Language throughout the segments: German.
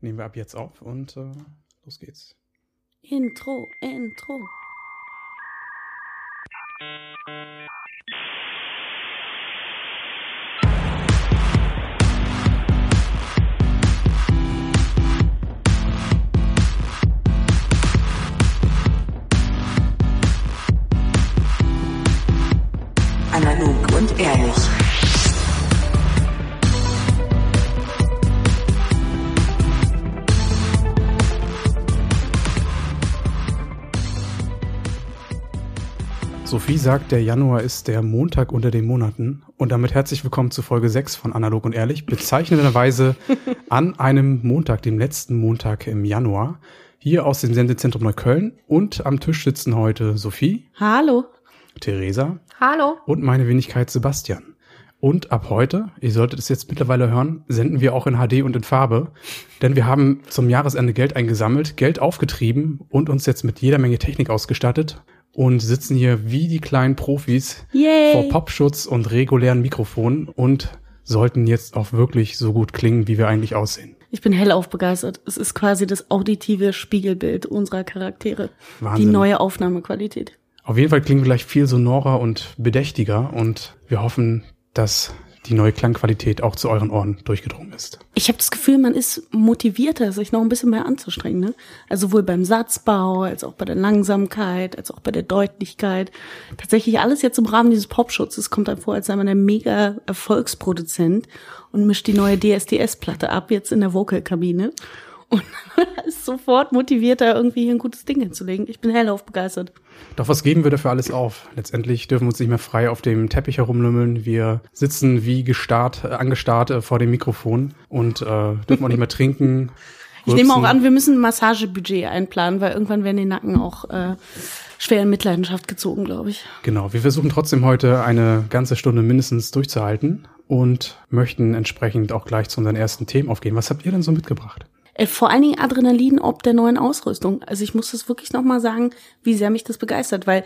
nehmen wir ab jetzt auf und äh, los geht's. Intro, Intro. Analog und ehrlich. Sophie sagt, der Januar ist der Montag unter den Monaten. Und damit herzlich willkommen zu Folge 6 von Analog und Ehrlich. Bezeichnenderweise an einem Montag, dem letzten Montag im Januar. Hier aus dem Sendezentrum Neukölln. Und am Tisch sitzen heute Sophie, Hallo. Theresa Hallo. und meine Wenigkeit Sebastian. Und ab heute, ihr solltet es jetzt mittlerweile hören, senden wir auch in HD und in Farbe. Denn wir haben zum Jahresende Geld eingesammelt, Geld aufgetrieben und uns jetzt mit jeder Menge Technik ausgestattet und sitzen hier wie die kleinen Profis Yay. vor Popschutz und regulären Mikrofonen und sollten jetzt auch wirklich so gut klingen, wie wir eigentlich aussehen. Ich bin hellauf begeistert. Es ist quasi das auditive Spiegelbild unserer Charaktere. Wahnsinn. Die neue Aufnahmequalität. Auf jeden Fall klingen wir gleich viel sonorer und bedächtiger und wir hoffen, dass die neue Klangqualität auch zu euren Ohren durchgedrungen ist. Ich habe das Gefühl, man ist motivierter, sich noch ein bisschen mehr anzustrengen. Ne? Also sowohl beim Satzbau, als auch bei der Langsamkeit, als auch bei der Deutlichkeit. Tatsächlich alles jetzt im Rahmen dieses Popschutzes kommt einem vor, als sei man ein mega Erfolgsproduzent und mischt die neue DSDS-Platte ab, jetzt in der Vocal-Kabine. Und ist sofort motivierter, irgendwie hier ein gutes Ding hinzulegen. Ich bin hellauf begeistert. Doch was geben wir dafür alles auf? Letztendlich dürfen wir uns nicht mehr frei auf dem Teppich herumlümmeln. Wir sitzen wie gestarrt, äh, angestarrt äh, vor dem Mikrofon und äh, dürfen auch nicht mehr trinken. Ich nehme auch an, wir müssen ein Massagebudget einplanen, weil irgendwann werden die Nacken auch äh, schwer in Mitleidenschaft gezogen, glaube ich. Genau, wir versuchen trotzdem heute eine ganze Stunde mindestens durchzuhalten und möchten entsprechend auch gleich zu unseren ersten Themen aufgehen. Was habt ihr denn so mitgebracht? Äh, Vor allen Dingen Adrenalin ob der neuen Ausrüstung. Also ich muss das wirklich nochmal sagen, wie sehr mich das begeistert, weil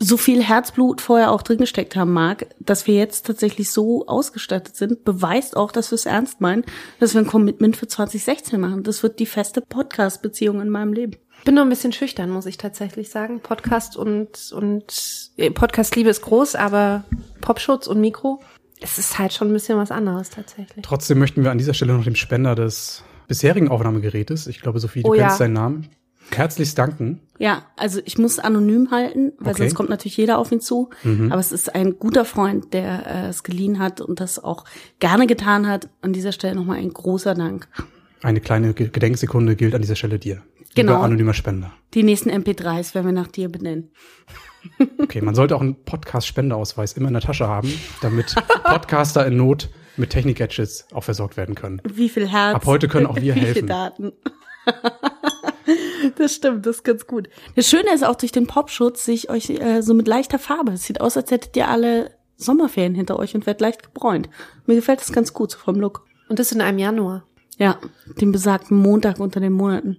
so viel Herzblut vorher auch drin gesteckt haben mag, dass wir jetzt tatsächlich so ausgestattet sind, beweist auch, dass wir es ernst meinen, dass wir ein Commitment für 2016 machen. Das wird die feste Podcast-Beziehung in meinem Leben. bin noch ein bisschen schüchtern, muss ich tatsächlich sagen. Podcast und, und äh, Podcast-Liebe ist groß, aber Popschutz und Mikro, es ist halt schon ein bisschen was anderes tatsächlich. Trotzdem möchten wir an dieser Stelle noch dem Spender des bisherigen Aufnahmegerätes, ich glaube Sophie, du Oh kennst ja. seinen Namen, herzlichst danken. Ja, also ich muss anonym halten, weil Okay. Mhm. sonst kommt natürlich jeder auf ihn zu. Aber es ist ein guter Freund, der äh, es geliehen hat und das auch gerne getan hat. An dieser Stelle nochmal ein großer Dank. Eine kleine Ge- Gedenksekunde gilt an dieser Stelle dir. Genau. Lieber anonymer Spender. Die nächsten MP3s werden wir nach dir benennen. Okay, man sollte auch einen Podcast-Spendeausweis immer in der Tasche haben, damit Podcaster in Not mit Technik-Gadgets auch versorgt werden können. Wie viel Herz. Ab heute können auch wir wie helfen. Viel Daten. das stimmt, das ist ganz gut. Das Schöne ist auch durch den Popschutz sehe ich euch äh, so mit leichter Farbe. Es sieht aus, als hättet ihr alle Sommerferien hinter euch und werdet leicht gebräunt. Mir gefällt das ganz gut so vom Look. Und das in einem Januar. Ja, den besagten Montag unter den Monaten.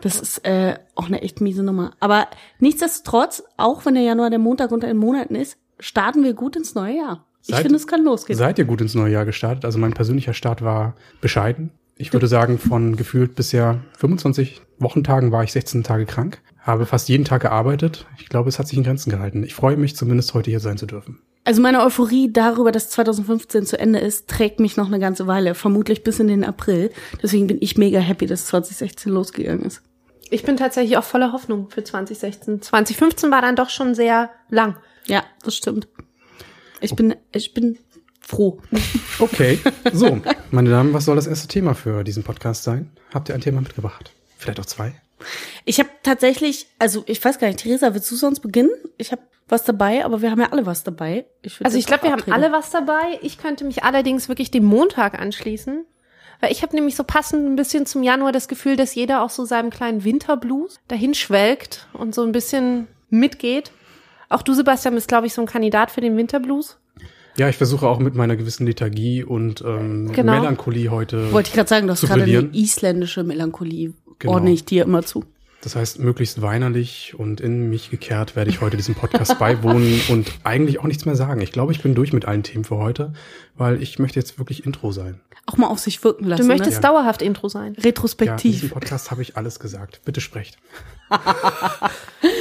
Das ist äh, auch eine echt miese Nummer. Aber nichtsdestotrotz, auch wenn der Januar der Montag unter den Monaten ist, starten wir gut ins neue Jahr. Ich Seid- finde, es kann losgehen. Seid ihr gut ins neue Jahr gestartet? Also mein persönlicher Start war bescheiden. Ich würde sagen, von gefühlt bisher 25 Wochentagen war ich 16 Tage krank, habe fast jeden Tag gearbeitet. Ich glaube, es hat sich in Grenzen gehalten. Ich freue mich zumindest heute hier sein zu dürfen. Also meine Euphorie darüber, dass 2015 zu Ende ist, trägt mich noch eine ganze Weile, vermutlich bis in den April. Deswegen bin ich mega happy, dass 2016 losgegangen ist. Ich bin tatsächlich auch voller Hoffnung für 2016. 2015 war dann doch schon sehr lang. Ja, das stimmt. Ich bin, ich bin froh. Okay, so, meine Damen, was soll das erste Thema für diesen Podcast sein? Habt ihr ein Thema mitgebracht? Vielleicht auch zwei? Ich habe tatsächlich, also ich weiß gar nicht, Theresa, willst du sonst beginnen? Ich habe was dabei, aber wir haben ja alle was dabei. würd Also ich glaube, wir haben alle was dabei. Ich könnte mich allerdings wirklich dem Montag anschließen. Weil ich habe nämlich so passend ein bisschen zum Januar das Gefühl, dass jeder auch so seinem kleinen Winterblues dahin schwelgt und so ein bisschen mitgeht. Auch du, Sebastian, bist, glaube ich, so ein Kandidat für den Winterblues. Ja, ich versuche auch mit meiner gewissen Lethargie und ähm, Genau. Melancholie heute. Wollte ich gerade sagen, du hast gerade eine isländische Melancholie. Genau. Ordne ich dir immer zu. Das heißt, möglichst weinerlich und in mich gekehrt werde ich heute diesem Podcast beiwohnen und eigentlich auch nichts mehr sagen. Ich glaube, ich bin durch mit allen Themen für heute, weil ich möchte jetzt wirklich Intro sein. Auch mal auf sich wirken lassen. Du möchtest ne? dauerhaft Intro sein. Ja, in retrospektiv. diesem Podcast habe ich alles gesagt. Bitte sprecht.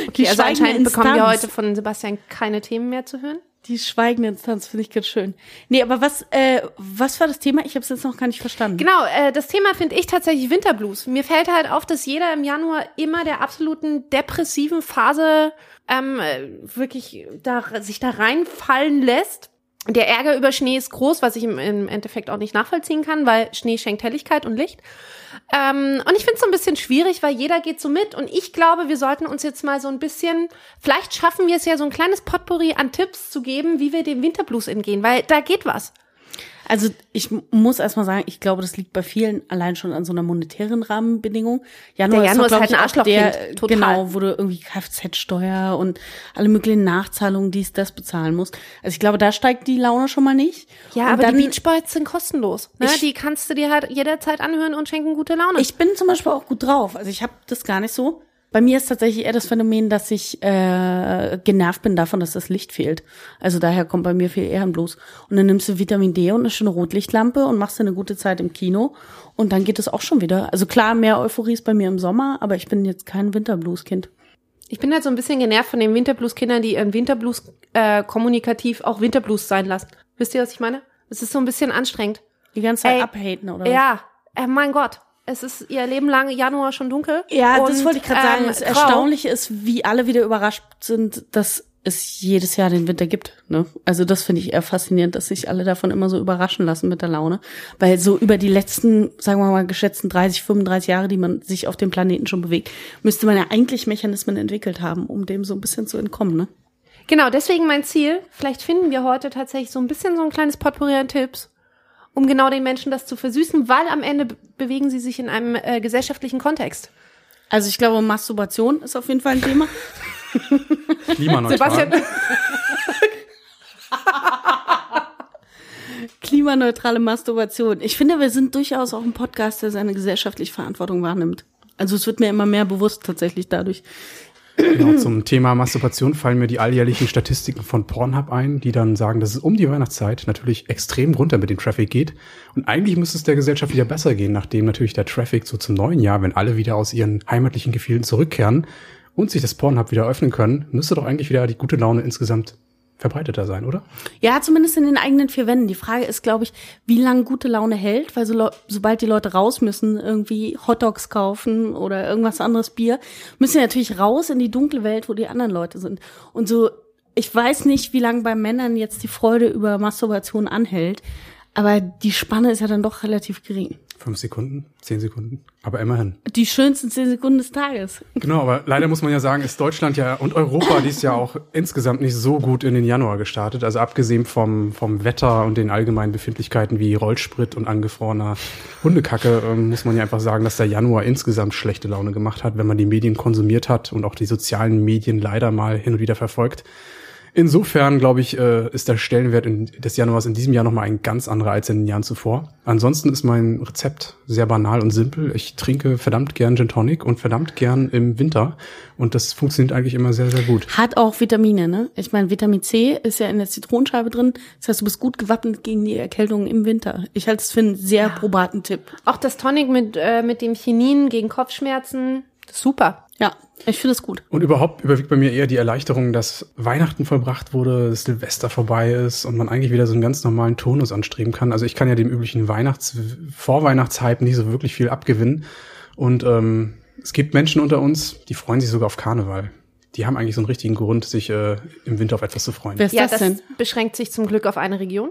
Okay, also schweigende anscheinend bekommen wir heute von Sebastian keine Themen mehr zu hören. Die schweigende Instanz finde ich ganz schön. Nee, aber was, äh, was war das Thema? Ich habe es jetzt noch gar nicht verstanden. Genau, äh, das Thema finde ich tatsächlich Winterblues. Mir fällt halt auf, dass jeder im Januar immer der absoluten depressiven Phase ähm, äh, wirklich da, sich da reinfallen lässt. Der Ärger über Schnee ist groß, was ich im, im Endeffekt auch nicht nachvollziehen kann, weil Schnee schenkt Helligkeit und Licht. Ähm, und ich finde es so ein bisschen schwierig, weil jeder geht so mit. Und ich glaube, wir sollten uns jetzt mal so ein bisschen, vielleicht schaffen wir es ja, so ein kleines Potpourri an Tipps zu geben, wie wir dem Winterblues entgehen, weil da geht was. Also ich muss erstmal sagen, ich glaube, das liegt bei vielen allein schon an so einer monetären Rahmenbedingung. Januar Der Januar doch, ist halt ein der, Arschlochkind, total. Genau, wo du irgendwie Kfz-Steuer und alle möglichen Nachzahlungen, dies, das bezahlen musst. Also ich glaube, da steigt die Laune schon mal nicht. Ja, und aber dann, die Beach Boys sind kostenlos. Ne? Ich- die kannst du dir halt jederzeit anhören und schenken gute Laune. Ich bin zum Beispiel auch gut drauf. Also ich habe das gar nicht so. Bei mir ist tatsächlich eher das Phänomen, dass ich äh, genervt bin davon, dass das Licht fehlt. Also daher kommt bei mir viel eher ein Blues. Und dann nimmst du Vitamin D und eine schöne Rotlichtlampe und machst dir eine gute Zeit im Kino. Und dann geht es auch schon wieder. Also klar, mehr Euphorie ist bei mir im Sommer, aber ich bin jetzt kein Winterblues-Kind. Ich bin halt so ein bisschen genervt von den Winterblues-Kindern, die ihren Winterblues äh, kommunikativ auch Winterblues sein lassen. Wisst ihr, was ich meine? Es ist so ein bisschen anstrengend. Die ganze Zeit Ey, abhaten, oder? Ja, äh, mein Gott. Es ist ihr Leben lang Januar schon dunkel. Ja, das Und, wollte ich gerade sagen. ähm, Das. Erstaunliche ist, wie alle wieder überrascht sind, dass es jedes Jahr den Winter gibt. Ne? Also das finde ich eher faszinierend, dass sich alle davon immer so überraschen lassen mit der Laune. Weil so über die letzten, sagen wir mal, geschätzten 30, 35 Jahre, die man sich auf dem Planeten schon bewegt, müsste man ja eigentlich Mechanismen entwickelt haben, um dem so ein bisschen zu entkommen. Ne? Genau, deswegen mein Ziel. Vielleicht finden wir heute tatsächlich so ein bisschen so ein kleines Potpourri an Tipps, um genau den Menschen das zu versüßen, weil am Ende be- bewegen sie sich in einem äh, gesellschaftlichen Kontext. Also ich glaube, Masturbation ist auf jeden Fall ein Thema. Klimaneutral. Sebastian, Klimaneutrale Masturbation. Ich finde, wir sind durchaus auch ein Podcast, der seine gesellschaftliche Verantwortung wahrnimmt. Also es wird mir immer mehr bewusst tatsächlich dadurch. Genau, zum Thema Masturbation fallen mir die alljährlichen Statistiken von Pornhub ein, die dann sagen, dass es um die Weihnachtszeit natürlich extrem runter mit dem Traffic geht. Und eigentlich müsste es der Gesellschaft wieder besser gehen, nachdem natürlich der Traffic so zum neuen Jahr, wenn alle wieder aus ihren heimatlichen Gefühlen zurückkehren und sich das Pornhub wieder öffnen können, müsste doch eigentlich wieder die gute Laune insgesamt verbreiteter sein, oder? Ja, zumindest in den eigenen vier Wänden. Die Frage ist, glaube ich, wie lange gute Laune hält, weil so, sobald die Leute raus müssen, irgendwie Hotdogs kaufen oder irgendwas anderes Bier, müssen sie natürlich raus in die dunkle Welt, wo die anderen Leute sind. Und so, ich weiß nicht, wie lange bei Männern jetzt die Freude über Masturbation anhält, aber die Spanne ist ja dann doch relativ gering. Fünf Sekunden, zehn Sekunden, aber immerhin. Die schönsten zehn Sekunden des Tages. Genau, aber leider muss man ja sagen, ist Deutschland ja und Europa dies Jahr auch insgesamt nicht so gut in den Januar gestartet. Also abgesehen vom, vom Wetter und den allgemeinen Befindlichkeiten wie Rollsprit und angefrorener Hundekacke, ähm, muss man ja einfach sagen, dass der Januar insgesamt schlechte Laune gemacht hat, wenn man die Medien konsumiert hat und auch die sozialen Medien leider mal hin und wieder verfolgt. Insofern, glaube ich, äh, ist der Stellenwert des Januars in diesem Jahr nochmal ein ganz anderer als in den Jahren zuvor. Ansonsten ist mein Rezept sehr banal und simpel. Ich trinke verdammt gern Gin Tonic und verdammt gern im Winter. Und das funktioniert eigentlich immer sehr, sehr gut. Hat auch Vitamine, ne? Ich meine, Vitamin C ist ja in der Zitronenscheibe drin. Das heißt, du bist gut gewappnet gegen die Erkältung im Winter. Ich halte es für einen sehr probaten Tipp. auch das Tonic mit, äh, mit dem Chinin gegen Kopfschmerzen, super. Ja, ich finde es gut. Und überhaupt überwiegt bei mir eher die Erleichterung, dass Weihnachten vollbracht wurde, Silvester vorbei ist und man eigentlich wieder so einen ganz normalen Tonus anstreben kann. Also ich kann ja dem üblichen Weihnachts-, Vorweihnachtshype nicht so wirklich viel abgewinnen. Und ähm, es gibt Menschen unter uns, die freuen sich sogar auf Karneval. Die haben eigentlich so einen richtigen Grund, sich äh, im Winter auf etwas zu freuen. Wer ist Ja, das das denn? beschränkt sich zum Glück auf eine Region.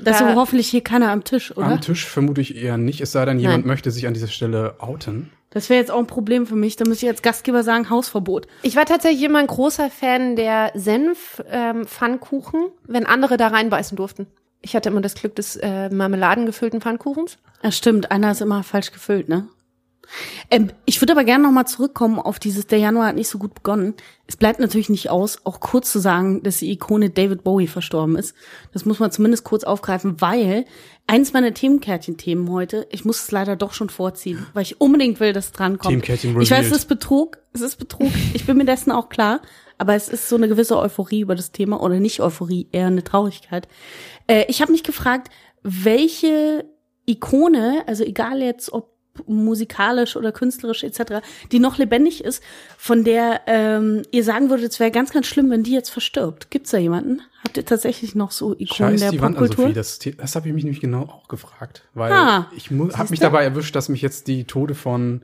Das ist Da- aber hoffentlich hier keiner am Tisch, oder? Am Tisch vermute ich eher nicht, es sei denn, jemand Nein. möchte sich an dieser Stelle outen. Das wäre jetzt auch ein Problem für mich. Da müsste ich als Gastgeber sagen, Hausverbot. Ich war tatsächlich immer ein großer Fan der Senf-Pfannkuchen, wenn andere da reinbeißen durften. Ich hatte immer das Glück des äh, marmeladengefüllten Pfannkuchens. Ja, stimmt. Einer ist immer falsch gefüllt, ne? Ähm, ich würde aber gerne nochmal zurückkommen auf dieses, der Januar hat nicht so gut begonnen. Es bleibt natürlich nicht aus, auch kurz zu sagen, dass die Ikone David Bowie verstorben ist. Das muss man zumindest kurz aufgreifen, weil eins meiner Themenkärtchen-Themen heute, ich muss es leider doch schon vorziehen, weil ich unbedingt will, dass es drankommt. Ich weiß, es ist Betrug, es ist Betrug. Ich bin mir dessen auch klar, aber es ist so eine gewisse Euphorie über das Thema oder nicht Euphorie, eher eine Traurigkeit. Äh, ich habe mich gefragt, welche Ikone, also egal jetzt ob musikalisch oder künstlerisch etc., die noch lebendig ist, von der ähm, ihr sagen würdet, es wäre ganz, ganz schlimm, wenn die jetzt verstirbt. Gibt's da jemanden? Habt ihr tatsächlich noch so Ikonen Scheiß der die Wand an, Popkultur? Sophie. Das, das habe ich mich nämlich genau auch gefragt. Weil Ah, ich habe mich dabei erwischt, dass mich jetzt die Tode von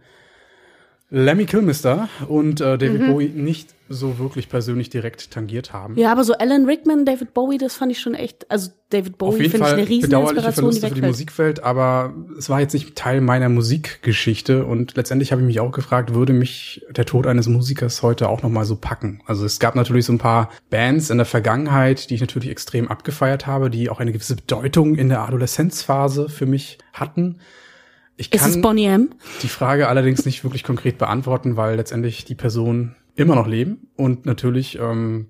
Lemmy Kilmister und äh, Mhm. David Bowie nicht so wirklich persönlich direkt tangiert haben. ja, aber so Alan Rickman, David Bowie, das fand ich schon echt, also David Bowie finde ich eine riesen bedauerliche Inspiration, die Verluste für die. Musikwelt, aber es war jetzt nicht Teil meiner Musikgeschichte und letztendlich habe ich mich auch gefragt, würde mich der Tod eines Musikers heute auch noch mal so packen? Also es gab natürlich so ein paar Bands in der Vergangenheit, die ich natürlich extrem abgefeiert habe, die auch eine gewisse Bedeutung in der Adoleszenzphase für mich hatten. Ich Ist es Bonnie M? die Frage allerdings nicht wirklich konkret beantworten, weil letztendlich die Personen immer noch leben und natürlich, ähm,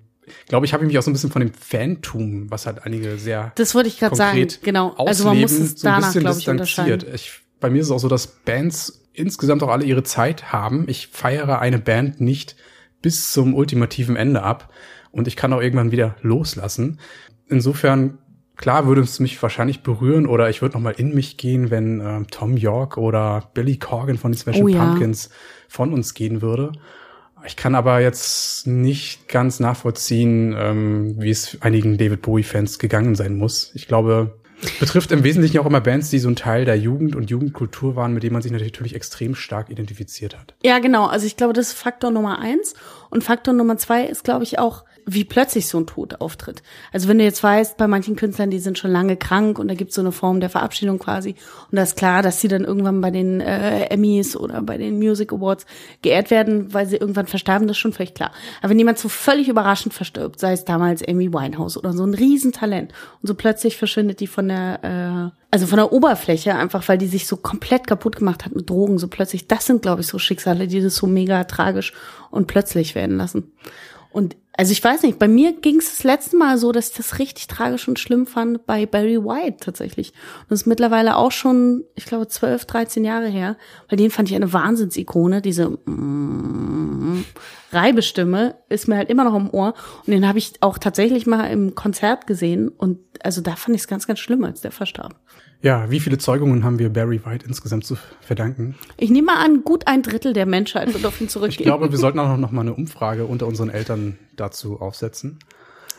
glaube ich, habe ich mich auch so ein bisschen von dem Fantum, was halt einige sehr Das wollte ich gerade sagen. Genau. Also man muss ausleben, es so ein danach, bisschen glaube ich, distanziert. unterscheiden. Ich, bei mir ist es auch so, dass Bands insgesamt auch alle ihre Zeit haben. Ich feiere eine Band nicht bis zum ultimativen Ende ab und ich kann auch irgendwann wieder loslassen. Insofern, klar würde es mich wahrscheinlich berühren oder ich würde noch mal in mich gehen, wenn ähm, Tom York oder Billy Corgan von den Smashing Oh ja. Pumpkins von uns gehen würde. Ich kann aber jetzt nicht ganz nachvollziehen, ähm, wie es einigen David Bowie-Fans gegangen sein muss. Ich glaube, es betrifft im Wesentlichen auch immer Bands, die so ein Teil der Jugend und Jugendkultur waren, mit denen man sich natürlich extrem stark identifiziert hat. Ja, genau. Also ich glaube, das ist Faktor Nummer eins. Und Faktor Nummer zwei ist, glaube ich, auch, wie plötzlich so ein Tod auftritt. Also wenn du jetzt weißt, bei manchen Künstlern, die sind schon lange krank und da gibt es so eine Form der Verabschiedung quasi. Und da ist klar, dass sie dann irgendwann bei den äh, Emmys oder bei den Music Awards geehrt werden, weil sie irgendwann verstarben, das ist schon völlig klar. Aber wenn jemand so völlig überraschend verstirbt, sei es damals Amy Winehouse oder so ein Riesentalent und so plötzlich verschwindet die von der, äh, also von der Oberfläche, einfach weil die sich so komplett kaputt gemacht hat mit Drogen, so plötzlich, das sind, glaube ich, so Schicksale, die das so mega tragisch und plötzlich werden lassen. Und also ich weiß nicht, bei mir ging es das letzte Mal so, dass ich das richtig tragisch und schlimm fand bei Barry White tatsächlich. Und das ist mittlerweile auch schon, ich glaube, 12, 13 Jahre her, weil den fand ich eine Wahnsinnsikone, diese mm, Reibestimme ist mir halt immer noch im Ohr. Und den habe ich auch tatsächlich mal im Konzert gesehen. Und also da fand ich es ganz, ganz schlimm, als der verstarb. Ja, wie viele Zeugungen haben wir Barry White insgesamt zu verdanken? Ich nehme mal an, gut ein Drittel der Menschheit wird auf ihn Ich zurückgehen. glaube, wir sollten auch noch mal eine Umfrage unter unseren Eltern dazu aufsetzen.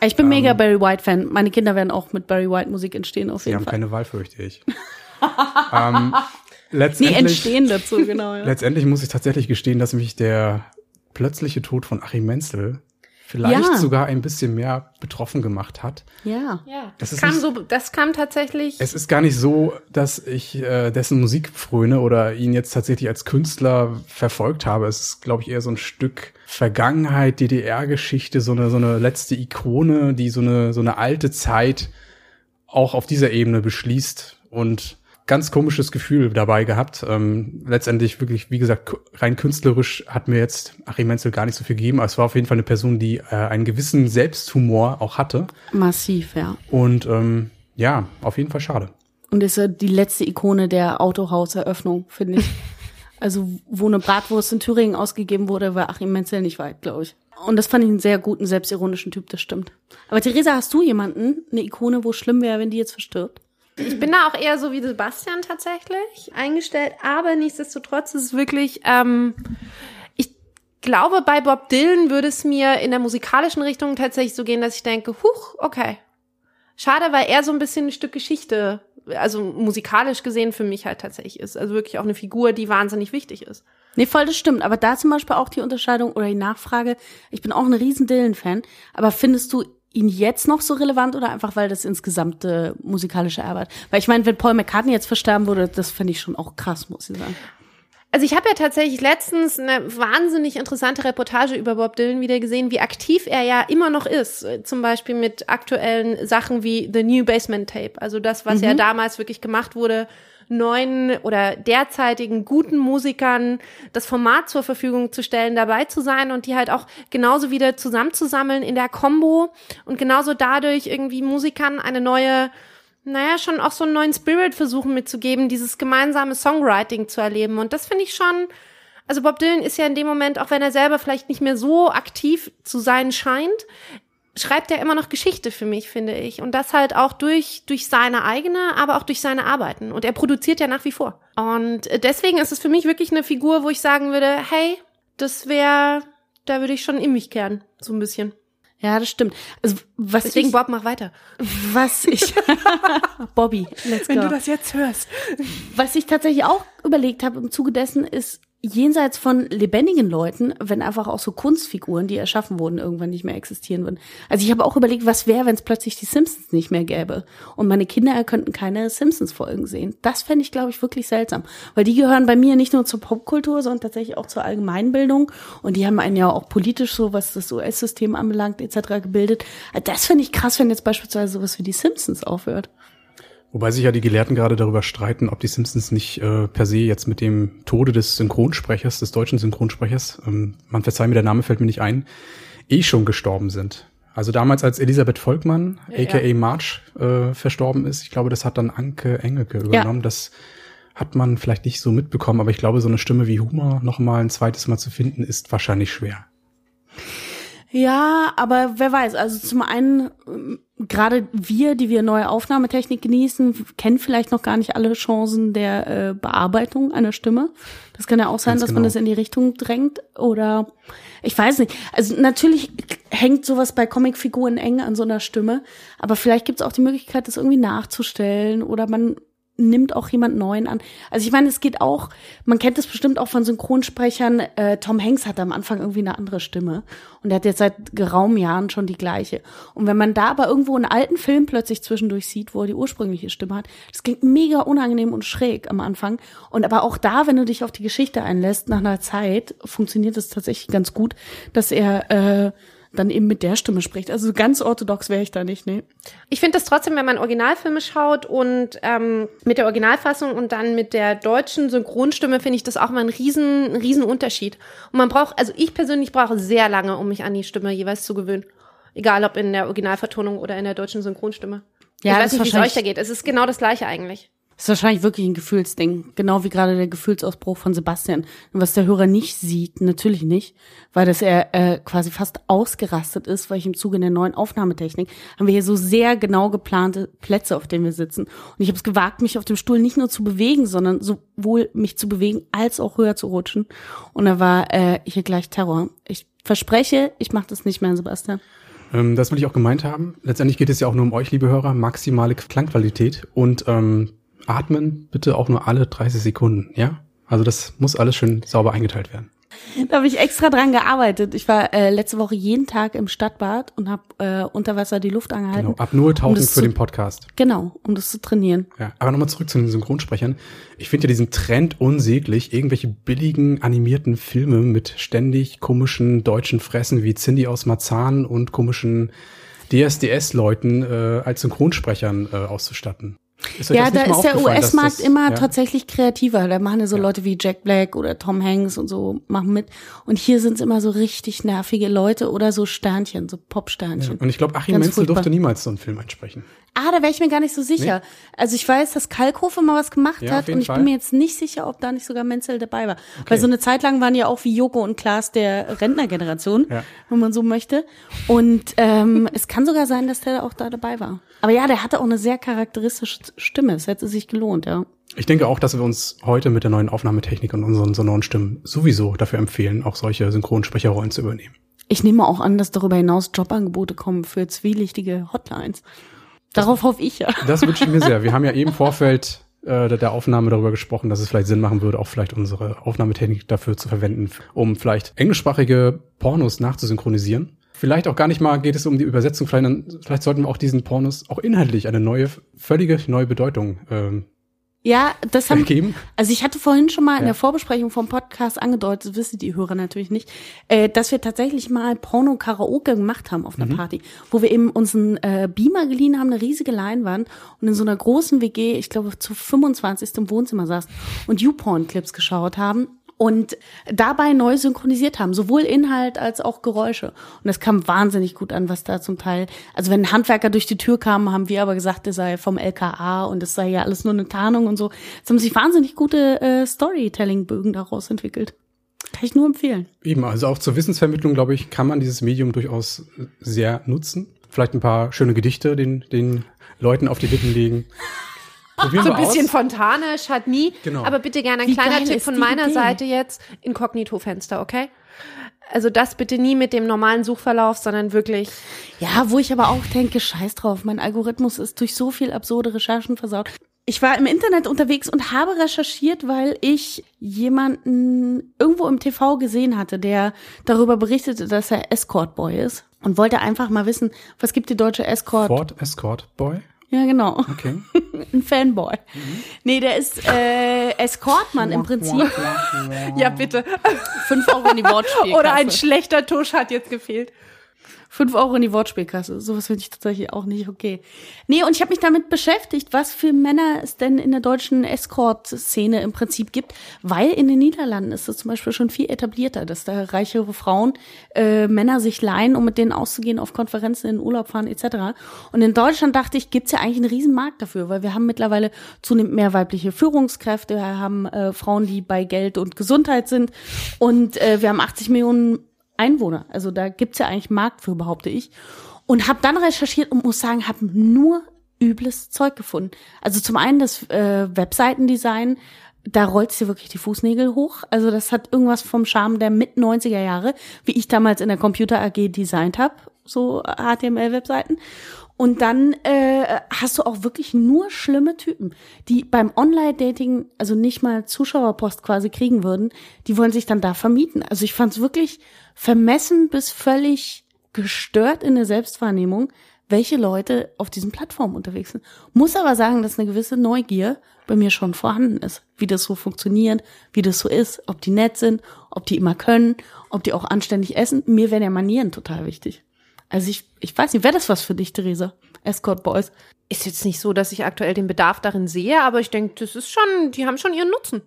ich bin mega Barry White-Fan. Meine Kinder werden auch mit Barry White Musik entstehen, auf Sie jeden haben Fall. keine Wahl, fürchte ich. ähm, Nee, letztendlich, entstehen dazu, genau. Ja. letztendlich muss ich tatsächlich gestehen, dass mich der plötzliche Tod von Achim Menzel vielleicht Ja. sogar ein bisschen mehr betroffen gemacht hat. ja. Ja, Das das, ist kam nicht- so, das kam tatsächlich. Es ist gar nicht so, dass ich äh, dessen Musik fröne oder ihn jetzt tatsächlich als Künstler verfolgt habe. Es ist, glaube ich, eher so ein Stück Vergangenheit, DDR-Geschichte, so eine, so eine letzte Ikone, die so eine, so eine alte Zeit auch auf dieser Ebene beschließt und ganz komisches Gefühl dabei gehabt. Ähm, letztendlich wirklich, wie gesagt, rein künstlerisch hat mir jetzt Achim Menzel gar nicht so viel gegeben, aber es war auf jeden Fall eine Person, die äh, einen gewissen Selbsthumor auch hatte. Massiv, ja. Und ähm, ja, auf jeden Fall schade. Und ist ja die letzte Ikone der Autohauseröffnung, finde ich. also, wo eine Bratwurst in Thüringen ausgegeben wurde, war Achim Menzel nicht weit, glaube ich. Und das fand ich einen sehr guten, selbstironischen Typ, das stimmt. Aber Theresa, hast du jemanden, eine Ikone, wo es schlimm wäre, wenn die jetzt verstirbt? Ich bin da auch eher so wie Sebastian tatsächlich eingestellt, aber nichtsdestotrotz ist es wirklich, ähm, ich glaube, bei Bob Dylan würde es mir in der musikalischen Richtung tatsächlich so gehen, dass ich denke, huch, okay. Schade, weil er so ein bisschen ein Stück Geschichte, also musikalisch gesehen für mich halt tatsächlich ist. Also wirklich auch eine Figur, die wahnsinnig wichtig ist. Nee, voll, das stimmt. Aber da zum Beispiel auch die Unterscheidung oder die Nachfrage. Ich bin auch ein riesen Dylan-Fan. Aber findest du ihn jetzt noch so relevant oder einfach, weil das insgesamte musikalische Erbe? Weil ich meine, wenn Paul McCartney jetzt versterben würde, das fände ich schon auch krass, muss ich sagen. Also ich habe ja tatsächlich letztens eine wahnsinnig interessante Reportage über Bob Dylan wieder gesehen, wie aktiv er ja immer noch ist. Zum Beispiel mit aktuellen Sachen wie The New Basement Tape. Also das, was ja damals wirklich gemacht wurde, neuen oder derzeitigen guten Musikern das Format zur Verfügung zu stellen, dabei zu sein und die halt auch genauso wieder zusammenzusammeln in der Combo und genauso dadurch irgendwie Musikern eine neue naja, schon auch so einen neuen Spirit versuchen mitzugeben, dieses gemeinsame Songwriting zu erleben. Und das finde ich schon, also Bob Dylan ist ja in dem Moment, auch wenn er selber vielleicht nicht mehr so aktiv zu sein scheint, schreibt er immer noch Geschichte für mich, finde ich. Und das halt auch durch, durch seine eigene, aber auch durch seine Arbeiten. Und er produziert ja nach wie vor. Und deswegen ist es für mich wirklich eine Figur, wo ich sagen würde, hey, das wäre, da würde ich schon in mich kehren, so ein bisschen. Ja, das stimmt. Also, was Deswegen, ich, Bob, mach weiter. was ich, Bobby, let's go. jetzt hörst. Was ich tatsächlich auch überlegt habe im Zuge dessen ist, jenseits von lebendigen Leuten, wenn einfach auch so Kunstfiguren, die erschaffen wurden, irgendwann nicht mehr existieren würden. Also ich habe auch überlegt, was wäre, wenn es plötzlich die Simpsons nicht mehr gäbe und meine Kinder könnten keine Simpsons-Folgen sehen. Das fände ich, glaube ich, wirklich seltsam, weil die gehören bei mir nicht nur zur Popkultur, sondern tatsächlich auch zur Allgemeinbildung und die haben einen ja auch politisch so, was das US-System anbelangt, etc. gebildet. Das finde ich krass, wenn jetzt beispielsweise sowas wie die Simpsons aufhört. Wobei sich ja die Gelehrten gerade darüber streiten, ob die Simpsons nicht äh, per se jetzt mit dem Tode des Synchronsprechers, des deutschen Synchronsprechers, ähm, man verzeiht mir, der Name fällt mir nicht ein, eh schon gestorben sind. Also damals, als Elisabeth Volkmann, Ja, aka ja. March, äh, verstorben ist, ich glaube, das hat dann Anke Engelke übernommen. Das hat man vielleicht nicht so mitbekommen, aber ich glaube, so eine Stimme wie Humor noch mal ein zweites Mal zu finden, ist wahrscheinlich schwer. Ja, aber wer weiß, also zum einen, ähm, gerade wir, die wir neue Aufnahmetechnik genießen, kennen vielleicht noch gar nicht alle Chancen der äh, Bearbeitung einer Stimme. Das kann ja auch sein, Ganz dass man genau. das in die Richtung drängt oder ich weiß nicht. Also natürlich hängt sowas bei Comicfiguren eng an so einer Stimme, aber vielleicht gibt es auch die Möglichkeit, das irgendwie nachzustellen oder man nimmt auch jemand Neuen an. Also ich meine, es geht auch, man kennt es bestimmt auch von Synchronsprechern, äh, Tom Hanks hatte am Anfang irgendwie eine andere Stimme und er hat jetzt seit geraumen Jahren schon die gleiche. Und wenn man da aber irgendwo einen alten Film plötzlich zwischendurch sieht, wo er die ursprüngliche Stimme hat, das klingt mega unangenehm und schräg am Anfang. Und aber auch da, wenn du dich auf die Geschichte einlässt, nach einer Zeit, funktioniert es tatsächlich ganz gut, dass er äh, dann eben mit der Stimme spricht. Also ganz orthodox wäre ich da nicht, nee. Ich finde das trotzdem, wenn man Originalfilme schaut und ähm, mit der Originalfassung und dann mit der deutschen Synchronstimme, finde ich das auch mal ein riesen, ein riesen Unterschied. Und man braucht, also ich persönlich brauche sehr lange, um mich an die Stimme jeweils zu gewöhnen. Egal ob in der Originalvertonung oder in der deutschen Synchronstimme. Ja, ich das weiß nicht, wie es euch da geht. Es ist genau das gleiche eigentlich. Das ist wahrscheinlich wirklich ein Gefühlsding. Genau wie gerade der Gefühlsausbruch von Sebastian. Und was der Hörer nicht sieht, natürlich nicht, weil das er äh, quasi fast ausgerastet ist, weil ich im Zuge der neuen Aufnahmetechnik haben wir hier so sehr genau geplante Plätze, auf denen wir sitzen. Und ich habe es gewagt, mich auf dem Stuhl nicht nur zu bewegen, sondern sowohl mich zu bewegen als auch höher zu rutschen. Und da war äh, hier gleich Terror. Ich verspreche, ich mache das nicht mehr, Sebastian. Ähm, das will ich auch gemeint haben. Letztendlich geht es ja auch nur um euch, liebe Hörer, maximale Klangqualität und ähm, atmen bitte auch nur alle 30 Sekunden, ja? Also das muss alles schön sauber eingeteilt werden. Da habe ich extra dran gearbeitet. Ich war äh, letzte Woche jeden Tag im Stadtbad und habe äh, unter Wasser die Luft angehalten. Genau, ab 0 das für zu- den Podcast. Genau, um das zu trainieren. Ja, aber nochmal zurück zu den Synchronsprechern. Ich finde ja diesen Trend unsäglich, irgendwelche billigen animierten Filme mit ständig komischen deutschen Fressen wie Cindy aus Marzahn und komischen DSDS-Leuten äh, als Synchronsprechern äh, auszustatten. Ja, da ist der US-Markt immer ja? tatsächlich kreativer. Da machen ja so Leute wie Jack Black oder Tom Hanks und so machen mit. Und hier sind es immer so richtig nervige Leute oder so Sternchen, so Popsternchen. Und ich glaube, Achim Ganz Menzel furchtbar. durfte niemals so einen Film einsprechen. Ah, da wäre ich mir gar nicht so sicher. Also ich weiß, dass Kalkofe mal was gemacht Ja, hat und ich Fall. bin mir jetzt nicht sicher, ob da nicht sogar Menzel dabei war. Weil so eine Zeit lang waren ja auch wie Joko und Klaas der Rentnergeneration, Ja. wenn man so möchte. Und ähm, es kann sogar sein, dass der auch da dabei war. Aber ja, der hatte auch eine sehr charakteristische Stimme. Es hätte sich gelohnt, ja. Ich denke auch, dass wir uns heute mit der neuen Aufnahmetechnik und unseren sonoren Stimmen sowieso dafür empfehlen, auch solche Synchronsprecherrollen zu übernehmen. Ich nehme auch an, dass darüber hinaus Jobangebote kommen für zwielichtige Hotlines. Darauf hoffe ich ja. Das wünsche ich mir sehr. Wir haben ja eben im Vorfeld äh, der- der Aufnahme darüber gesprochen, dass es vielleicht Sinn machen würde, auch vielleicht unsere Aufnahmetechnik dafür zu verwenden, um vielleicht englischsprachige Pornos nachzusynchronisieren. Vielleicht auch gar nicht mal geht es um die Übersetzung, vielleicht, vielleicht sollten wir auch diesen Pornos auch inhaltlich eine neue, völlige neue Bedeutung ähm, Ja, das haben, Vergeben? also ich hatte vorhin schon mal in Ja. der Vorbesprechung vom Podcast angedeutet, das wissen die Hörer natürlich nicht, äh, dass wir tatsächlich mal Porno-Karaoke gemacht haben auf einer Mhm. Party, wo wir eben unseren äh, Beamer geliehen haben, eine riesige Leinwand und in so einer großen WG, ich glaube zu 25. im Wohnzimmer saßen und YouPorn-Clips geschaut haben und dabei neu synchronisiert haben, sowohl Inhalt als auch Geräusche. Und das kam wahnsinnig gut an, was da zum Teil, also wenn Handwerker durch die Tür kam, haben wir aber gesagt, der sei vom LKA und es sei ja alles nur eine Tarnung und so. Es haben sich wahnsinnig gute äh, Storytelling-Bögen daraus entwickelt. Kann ich nur empfehlen. Eben, also auch zur Wissensvermittlung, glaube ich, kann man dieses Medium durchaus sehr nutzen. Vielleicht ein paar schöne Gedichte den, den Leuten auf die Lippen legen. Probieren So wir ein bisschen aus. Fontane, Chutney. Genau. Aber bitte gerne ein Wie kleiner Tipp von meiner Idee? Seite jetzt. Inkognito-Fenster, okay? Also das bitte nie mit dem normalen Suchverlauf, sondern wirklich Ja, wo ich aber auch denke, scheiß drauf, mein Algorithmus ist durch so viel absurde Recherchen versaut. Ich war im Internet unterwegs und habe recherchiert, weil ich jemanden irgendwo im TV gesehen hatte, der darüber berichtete, dass er Escort Boy ist und wollte einfach mal wissen, was gibt die deutsche Escort? Ford Escort Boy. Ja, genau. Okay. Ein Fanboy. Nee, der ist äh, Escortmann im Prinzip. Ja, bitte. Fünf Euro in die Wortspielkasse. Oder ein schlechter Tusch hat jetzt gefehlt. Fünf Euro in die Wortspielkasse. Sowas finde ich tatsächlich auch nicht okay. Nee, und ich habe mich damit beschäftigt, was für Männer es denn in der deutschen Escort-Szene im Prinzip gibt, weil in den Niederlanden ist es zum Beispiel schon viel etablierter, dass da reichere Frauen äh, Männer sich leihen, um mit denen auszugehen, auf Konferenzen in den Urlaub fahren etc. Und in Deutschland dachte ich, gibt's ja eigentlich einen riesen Markt dafür, weil wir haben mittlerweile zunehmend mehr weibliche Führungskräfte, wir haben äh, Frauen, die bei Geld und Gesundheit sind und äh, wir haben 80 Millionen Einwohner. Also da gibt's ja eigentlich Markt für, behaupte ich. Und habe dann recherchiert und muss sagen, habe nur übles Zeug gefunden. Also zum einen das äh, Webseitendesign, da rollst dir wirklich die Fußnägel hoch. Also das hat irgendwas vom Charme der mit 90er Jahre, wie ich damals in der Computer AG designt habe, so HTML-Webseiten. Und dann äh, hast du auch wirklich nur schlimme Typen, die beim Online-Dating, also nicht mal Zuschauerpost quasi kriegen würden, die wollen sich dann da vermieten. Also ich fand es wirklich vermessen bis völlig gestört in der Selbstwahrnehmung, welche Leute auf diesen Plattformen unterwegs sind. Muss aber sagen, dass eine gewisse Neugier bei mir schon vorhanden ist, wie das so funktioniert, wie das so ist, ob die nett sind, ob die immer können, ob die auch anständig essen. Mir wären ja Manieren total wichtig. Also ich, ich weiß nicht, wäre das was für dich, Theresa? Escort Boys. Ist jetzt nicht so, dass ich aktuell den Bedarf darin sehe, aber ich denke, das ist schon, die haben schon ihren Nutzen.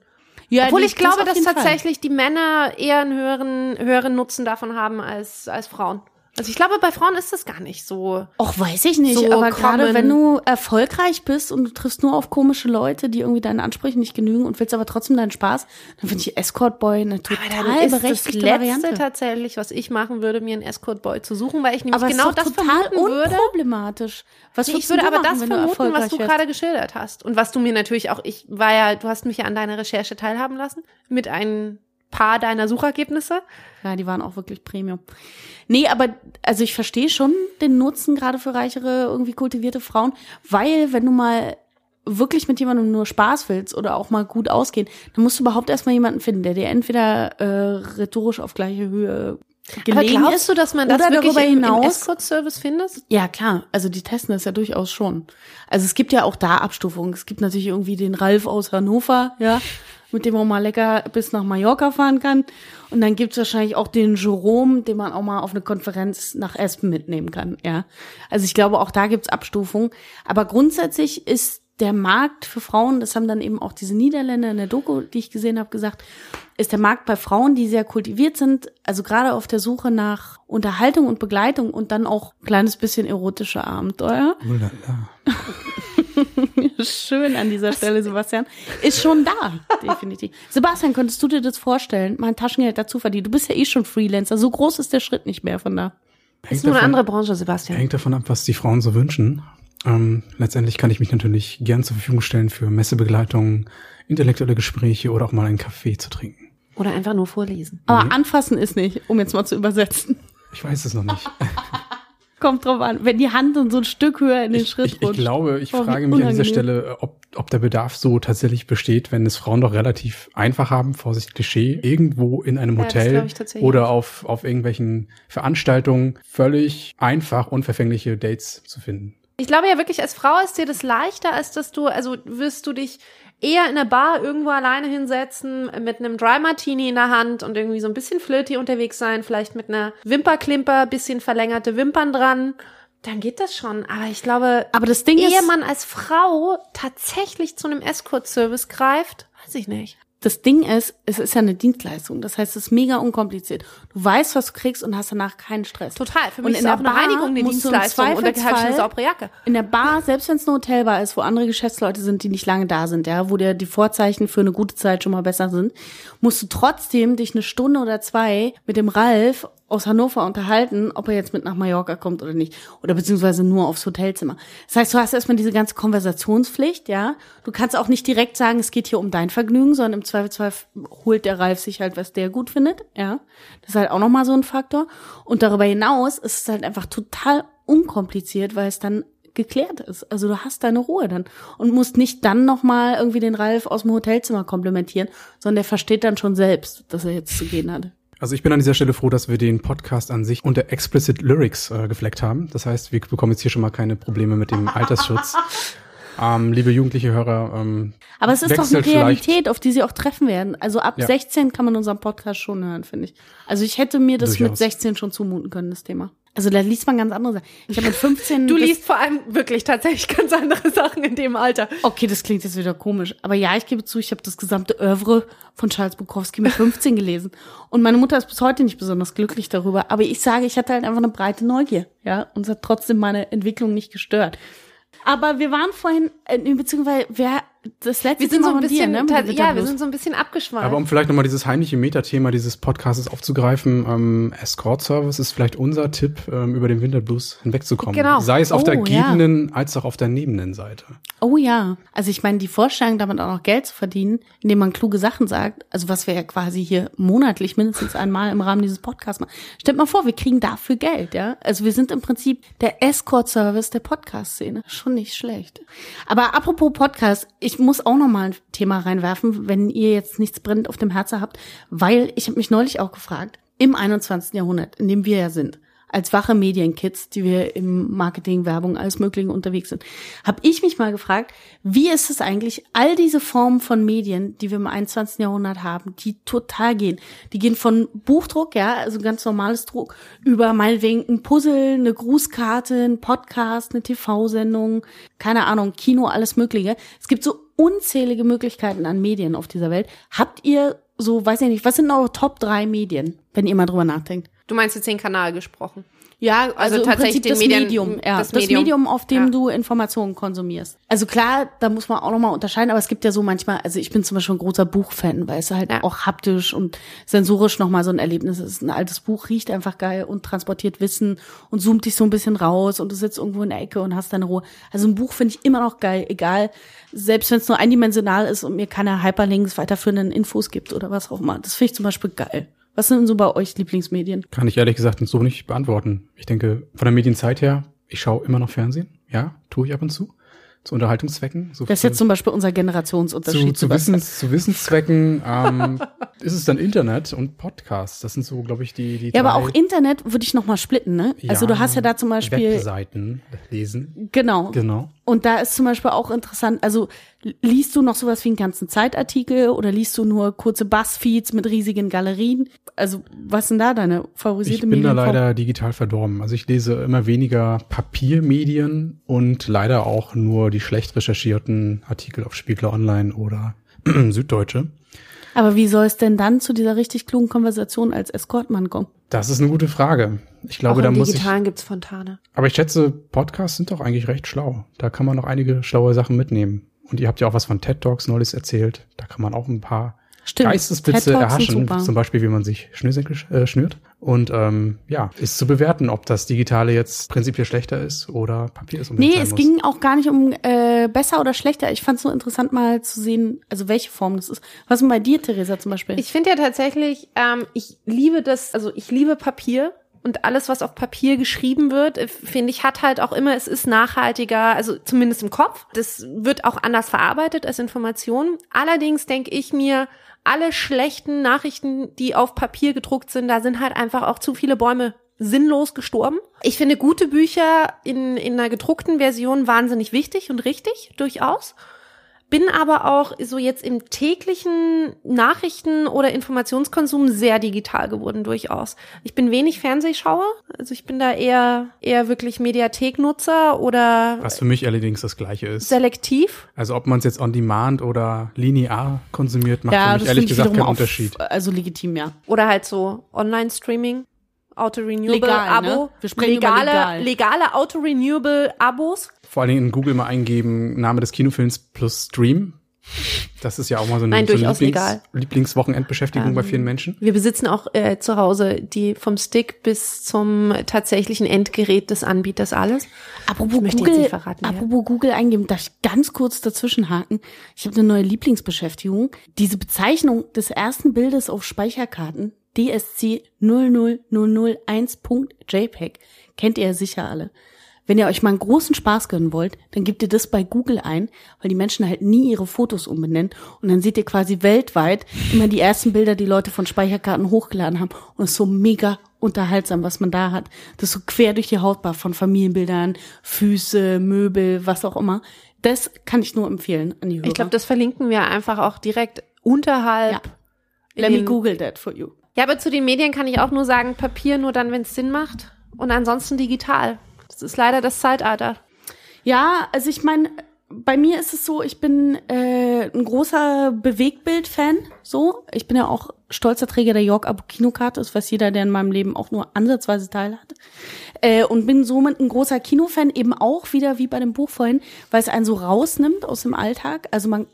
Ja, Obwohl ich glaube, dass jeden Fall. tatsächlich die Männer eher einen höheren, höheren Nutzen davon haben als, als Frauen. Also ich glaube, bei Frauen ist das gar nicht so. Och, weiß ich nicht, so aber gerade wenn du erfolgreich bist und du triffst nur auf komische Leute, die irgendwie deinen Ansprüchen nicht genügen und willst aber trotzdem deinen Spaß, dann finde ich Escort Boy eine total dann ist das berechtigte Letzte Variante. tatsächlich, was ich machen würde, mir einen Escort-Boy zu suchen, weil ich nämlich aber genau ist das total vermuten würde. unproblematisch. Was Nee, ich würde aber machen, das wenn du vermuten, was du gerade geschildert hast. Und was du mir natürlich auch, ich war ja, du hast mich ja an deiner Recherche teilhaben lassen, mit ein paar deiner Suchergebnisse. Ja, die waren auch wirklich Premium. Nee, aber also ich verstehe schon den Nutzen gerade für reichere, irgendwie kultivierte Frauen, weil wenn du mal wirklich mit jemandem nur Spaß willst oder auch mal gut ausgehen, dann musst du überhaupt erstmal jemanden finden, der dir entweder äh, rhetorisch auf gleiche Höhe Aber gelegen glaubst ist du, dass man das oder wirklich darüber im, im hinaus Escort-Service findet? ja, klar. Also die testen das ja durchaus schon. Also es gibt ja auch da Abstufungen. Es gibt natürlich irgendwie den Ralf aus Hannover, ja, mit dem man mal lecker bis nach Mallorca fahren kann. Und dann gibt's wahrscheinlich auch den Jerome, den man auch mal auf eine Konferenz nach Espen mitnehmen kann, ja. Also ich glaube, auch da gibt's Abstufungen. Aber grundsätzlich ist der Markt für Frauen, das haben dann eben auch diese Niederländer in der Doku, die ich gesehen habe, gesagt, ist der Markt bei Frauen, die sehr kultiviert sind, also gerade auf der Suche nach Unterhaltung und Begleitung und dann auch ein kleines bisschen erotische Abenteuer. Oh. Schön an dieser Stelle, Sebastian. Ist schon da, definitiv. Sebastian, könntest du dir das vorstellen, mal ein Taschengeld dazu verdienen? Du bist ja eh schon Freelancer. So groß ist der Schritt nicht mehr von da. Ist nur eine andere Branche, Sebastian. Hängt davon ab, was die Frauen so wünschen. Ähm, letztendlich kann ich mich natürlich gern zur Verfügung stellen für Messebegleitung, intellektuelle Gespräche oder auch mal einen Kaffee zu trinken. Oder einfach nur vorlesen. Aber anfassen ist nicht, um jetzt mal zu übersetzen. Ich weiß es noch nicht. Kommt drauf an. Wenn die Hand und so ein Stück höher in den Ich, Schritt ich, ich rutscht. glaube, ich Oh, frage mich an dieser. Stelle, ob, ob der Bedarf so tatsächlich besteht, wenn es Frauen doch relativ einfach haben, Vorsicht Klischee, irgendwo in einem Ja, Hotel ich oder auf, auf irgendwelchen Veranstaltungen völlig einfach unverfängliche Dates zu finden. Ich glaube ja wirklich, als Frau ist dir das leichter, als dass du, also wirst du dich eher in der Bar irgendwo alleine hinsetzen, mit einem Dry Martini in der Hand und irgendwie so ein bisschen flirty unterwegs sein, vielleicht mit einer Wimperklimper, bisschen verlängerte Wimpern dran. Dann geht das schon. Aber ich glaube, Aber das Ding ehe man als Frau tatsächlich zu einem Escort-Service greift, weiß ich nicht. das Ding ist, es ist ja eine Dienstleistung. Das heißt, es ist mega unkompliziert. Du weißt, was du kriegst und hast danach keinen Stress. Total. Für Und mich in ist auch der eine Bar Reinigung eine Dienstleistung und da habe ich eine saubere Jacke. In der Bar, selbst wenn es eine Hotelbar ist, wo andere Geschäftsleute sind, die nicht lange da sind, ja, wo dir die Vorzeichen für eine gute Zeit schon mal besser sind, musst du trotzdem dich eine Stunde oder zwei mit dem Ralf aus Hannover unterhalten, ob er jetzt mit nach Mallorca kommt oder nicht. Oder beziehungsweise nur aufs Hotelzimmer. Das heißt, du hast erstmal diese ganze Konversationspflicht, ja. Du kannst auch nicht direkt sagen, es geht hier um dein Vergnügen, sondern im Zweifelsfall holt der Ralf sich halt, was der gut findet, ja. Das ist halt auch nochmal so ein Faktor. Und darüber hinaus ist es halt einfach total unkompliziert, weil es dann geklärt ist. Also du hast deine Ruhe dann und musst nicht dann nochmal irgendwie den Ralf aus dem Hotelzimmer komplimentieren, sondern der versteht dann schon selbst, dass er jetzt zu gehen hat. Also ich bin an dieser Stelle froh, dass wir den Podcast an sich unter Explicit Lyrics äh, gefleckt haben. Das heißt, wir bekommen jetzt hier schon mal keine Probleme mit dem Altersschutz. ähm, liebe jugendliche Hörer, ähm, Aber es ist doch eine Realität, auf die sie auch treffen werden. Also ab Ja. 16 kann man unseren Podcast schon hören, finde ich. Also ich hätte mir das mit Durchaus. 16 schon zumuten können, das Thema. Also da liest man ganz andere Sachen. Ich habe mit 15 Du das- liest vor allem wirklich tatsächlich ganz andere Sachen in dem Alter. Okay, das klingt jetzt wieder komisch. Aber ja, ich gebe zu, ich habe das gesamte Oeuvre von Charles Bukowski mit 15 gelesen. Und meine Mutter ist bis heute nicht besonders glücklich darüber. Aber ich sage, ich hatte halt einfach eine breite Neugier. Ja, und es hat trotzdem meine Entwicklung nicht gestört. Aber wir waren vorhin, äh, beziehungsweise wer das letzte Wir sind so ein von dir, bisschen, ne? der ja, wir sind so ein bisschen abgeschweift. Aber um vielleicht nochmal dieses heimliche Metathema dieses Podcasts aufzugreifen, ähm, Escort Service ist vielleicht unser Tipp, ähm, über den Winterblues hinwegzukommen. Genau. Sei es auf der Oh, ja. gebenden als auch auf der nebenden Seite. Oh ja. Also ich meine, die Vorstellung, damit auch noch Geld zu verdienen, indem man kluge Sachen sagt, also was wir ja quasi hier monatlich mindestens einmal im Rahmen dieses Podcasts machen. Stellt mal vor, wir kriegen dafür Geld, ja. Also wir sind im Prinzip der Escort-Service der Podcast-Szene. Schon nicht schlecht. Aber apropos Podcast, ich muss auch noch mal ein Thema reinwerfen, wenn ihr jetzt nichts brennend auf dem Herzen habt, weil ich habe mich neulich auch gefragt, im 21. Jahrhundert, in dem wir ja sind, als wache Medienkids, die wir im Marketing, Werbung, alles Mögliche unterwegs sind, habe ich mich mal gefragt, wie ist es eigentlich, all diese Formen von Medien, die wir im 21. Jahrhundert haben, die total gehen. Die gehen von Buchdruck, ja, also ganz normales Druck, über meinetwegen ein Puzzle, eine Grußkarte, ein Podcast, eine TV-Sendung, keine Ahnung, Kino, alles Mögliche. Es gibt so unzählige Möglichkeiten an Medien auf dieser Welt. Habt ihr so, weiß ich nicht, was sind eure Top drei Medien, wenn ihr mal drüber nachdenkt? du meinst jetzt den Kanal gesprochen. Ja, also, Also tatsächlich das Medien- Medium, ja, das das, Medium. Medium, auf dem Ja. du Informationen konsumierst. Also klar, da muss man auch nochmal unterscheiden, aber es gibt ja so manchmal, also ich bin zum Beispiel ein großer Buchfan, weil es halt Ja. auch haptisch und sensorisch nochmal so ein Erlebnis ist. Ein altes Buch riecht einfach geil und transportiert Wissen und zoomt dich so ein bisschen raus und du sitzt irgendwo in der Ecke und hast deine Ruhe. Also ein Buch finde ich immer noch geil, egal, selbst wenn es nur eindimensional ist und mir keine Hyperlinks weiterführenden Infos gibt oder was auch immer. Das finde ich zum Beispiel geil. Was sind denn so bei euch Lieblingsmedien? Kann ich ehrlich gesagt so nicht beantworten. Ich denke, von der Medienzeit her, ich schaue immer noch Fernsehen. Ja, tue ich ab und zu. Zu Unterhaltungszwecken. So Das ist jetzt zum Beispiel unser zu, Generationsunterschied. zu, Sebastian. Wissens, zu Wissenszwecken ähm, ist es dann Internet und Podcasts. Das sind so, glaube ich, die, die Ja, aber auch Internet würde ich noch mal splitten, ne? also du hast ja da zum Beispiel Webseiten lesen. genau. Genau. Und da ist zum Beispiel auch interessant, also liest du noch sowas wie einen ganzen Zeitartikel oder liest du nur kurze Buzzfeeds mit riesigen Galerien? Also was sind da deine Ich favorisierte bin da Medienform? leider digital verdorben. Also ich lese immer weniger Papiermedien und leider auch nur die schlecht recherchierten Artikel auf Spiegel Online oder Süddeutsche. Aber wie soll es denn dann zu dieser richtig klugen Konversation als Escortmann kommen? Das ist eine gute Frage. Ich glaube, Auch da muss ich. Digitalen gibt's Fontane. Aber ich schätze, Podcasts sind doch eigentlich recht schlau. Da kann man noch einige schlaue Sachen mitnehmen. Und ihr habt ja auch was von TED Talks neulich erzählt. Da kann man auch ein paar Stimmt. Geistesblitze erhaschen. Zum Beispiel, wie man sich Schnürsenkel sch- äh, schnürt. Und ähm, ja, ist zu bewerten, ob das Digitale jetzt prinzipiell schlechter ist oder Papier ist. Nee, es muss. ging auch gar nicht um äh, besser oder schlechter. Ich fand es so interessant mal zu sehen, also welche Form das ist. Was ist denn bei dir, Theresa, zum Beispiel? Ich finde ja tatsächlich, ähm, ich liebe das, also ich liebe Papier. Und alles, was auf Papier geschrieben wird, äh, finde ich, hat halt auch immer, es ist nachhaltiger, also zumindest im Kopf. Das wird auch anders verarbeitet als Information. Allerdings denke ich mir, alle schlechten Nachrichten, die auf Papier gedruckt sind, da sind halt einfach auch zu viele Bäume sinnlos gestorben. Ich finde gute Bücher in, in einer gedruckten Version wahnsinnig wichtig und richtig, durchaus. Bin aber auch so jetzt im täglichen Nachrichten- oder Informationskonsum sehr digital geworden durchaus. Ich bin wenig Fernsehschauer, also ich bin da eher eher wirklich Mediatheknutzer oder Was für mich allerdings das Gleiche ist. selektiv. Also ob man es jetzt on demand oder linear konsumiert, macht für mich ehrlich gesagt keinen auch- Unterschied. Also legitim, ja. Oder halt so Online-Streaming, Auto-Renewable Legal, ne? Wir sprechen über legale, legal. legale Auto-Renewable Abos. Vor allen Dingen in Google mal eingeben, Name des Kinofilms plus Stream. Das ist ja auch mal so eine, Nein, so eine legal. Lieblingswochenendbeschäftigung bei vielen Menschen. Wir besitzen auch äh, zu Hause die vom Stick bis zum tatsächlichen Endgerät des Anbieters alles. Apropos Ich möchte jetzt Google, nicht verraten, ja. apropos Google eingeben, darf ich ganz kurz dazwischenhaken? Ich habe eine neue Lieblingsbeschäftigung. Diese Bezeichnung des ersten Bildes auf Speicherkarten, DSC 00001.jpg, kennt ihr ja sicher alle. Wenn ihr euch mal einen großen Spaß gönnen wollt, dann gebt ihr das bei Google ein, weil die Menschen halt nie ihre Fotos umbenennen. Und dann seht ihr quasi weltweit immer die ersten Bilder, die Leute von Speicherkarten hochgeladen haben. Und es ist so mega unterhaltsam, was man da hat. Das ist so quer durch die Hautbar von Familienbildern, Füße, Möbel, was auch immer. Das kann ich nur empfehlen an die Hörer. Ich glaube, das verlinken wir einfach auch direkt unterhalb. Ja. Let me Google that for you. Ja, aber zu den Medien kann ich auch nur sagen, Papier nur dann, wenn es Sinn macht. Und ansonsten digital. Das ist leider das Zeitalter. Ja, also ich meine, bei mir ist es so, ich bin äh, ein großer Bewegtbild-Fan. So, ich bin ja auch stolzer Träger der York Abo Kinokarte, das weiß jeder, der in meinem Leben auch nur ansatzweise teilhat. Äh, und bin somit ein großer Kinofan, eben auch wieder wie bei dem Buch vorhin, weil es einen so rausnimmt aus dem Alltag. Also man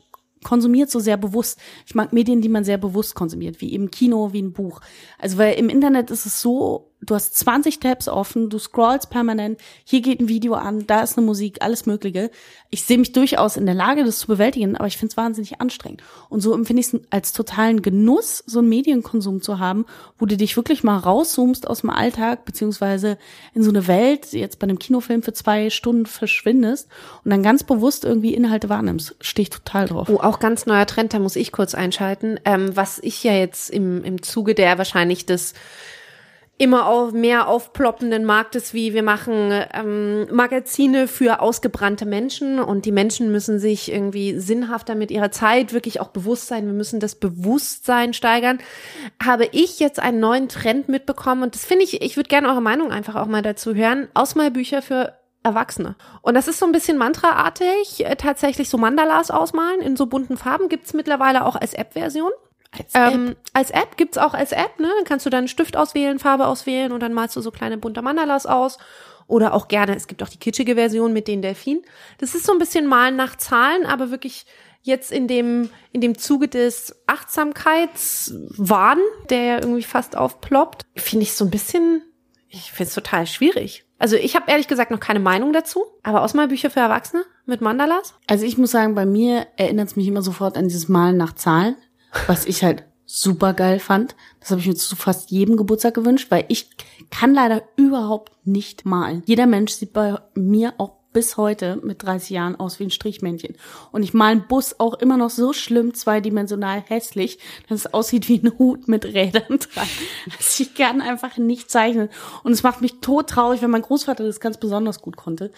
konsumiert so sehr bewusst. Ich mag Medien, die man sehr bewusst konsumiert, wie eben Kino, wie ein Buch. Also weil im Internet ist es so, du hast 20 Tabs offen, du scrollst permanent, hier geht ein Video an, da ist eine Musik, alles Mögliche. Ich sehe mich durchaus in der Lage, das zu bewältigen, aber ich finde es wahnsinnig anstrengend. Und so empfinde ich es als totalen Genuss, so einen Medienkonsum zu haben, wo du dich wirklich mal rauszoomst aus dem Alltag, beziehungsweise in so eine Welt, jetzt bei einem Kinofilm für zwei Stunden verschwindest und dann ganz bewusst irgendwie Inhalte wahrnimmst. Stehe ich total drauf. Oh, auch ganz neuer Trend, da muss ich kurz einschalten. Ähm, was ich ja jetzt im, im Zuge der wahrscheinlich des immer auf mehr aufploppenden Marktes, wie wir machen ähm, Magazine für ausgebrannte Menschen und die Menschen müssen sich irgendwie sinnhafter mit ihrer Zeit wirklich auch bewusst sein. Wir müssen das Bewusstsein steigern. Habe ich jetzt einen neuen Trend mitbekommen und das finde ich, ich würde gerne eure Meinung einfach auch mal dazu hören. Ausmalbücher für Erwachsene. Und das ist so ein bisschen mantraartig, äh, tatsächlich so Mandalas ausmalen in so bunten Farben. Gibt's mittlerweile auch als App-Version. Als Ähm, als App gibt's auch als App, ne? Dann kannst du deinen Stift auswählen, Farbe auswählen und dann malst du so kleine bunte Mandalas aus. Oder auch gerne, es gibt auch die kitschige Version mit den Delfinen. Das ist so ein bisschen Malen nach Zahlen, aber wirklich jetzt in dem, in dem Zuge des Achtsamkeitswahn, der ja irgendwie fast aufploppt, finde ich so ein bisschen, ich finde es total schwierig. Also ich habe ehrlich gesagt noch keine Meinung dazu, aber Ausmalbücher für Erwachsene mit Mandalas? Also ich muss sagen, bei mir erinnert es mich immer sofort an dieses Malen nach Zahlen, was ich halt super geil fand. Das habe ich mir zu fast jedem Geburtstag gewünscht, weil ich kann leider überhaupt nicht malen. Jeder Mensch sieht bei mir auch bis heute mit 30 Jahren aus wie ein Strichmännchen. Und ich male einen Bus auch immer noch so schlimm zweidimensional hässlich, dass es aussieht wie ein Hut mit Rädern dran. Also ich kann einfach nicht zeichnen. Und es macht mich todtraurig, wenn mein Großvater das ganz besonders gut konnte.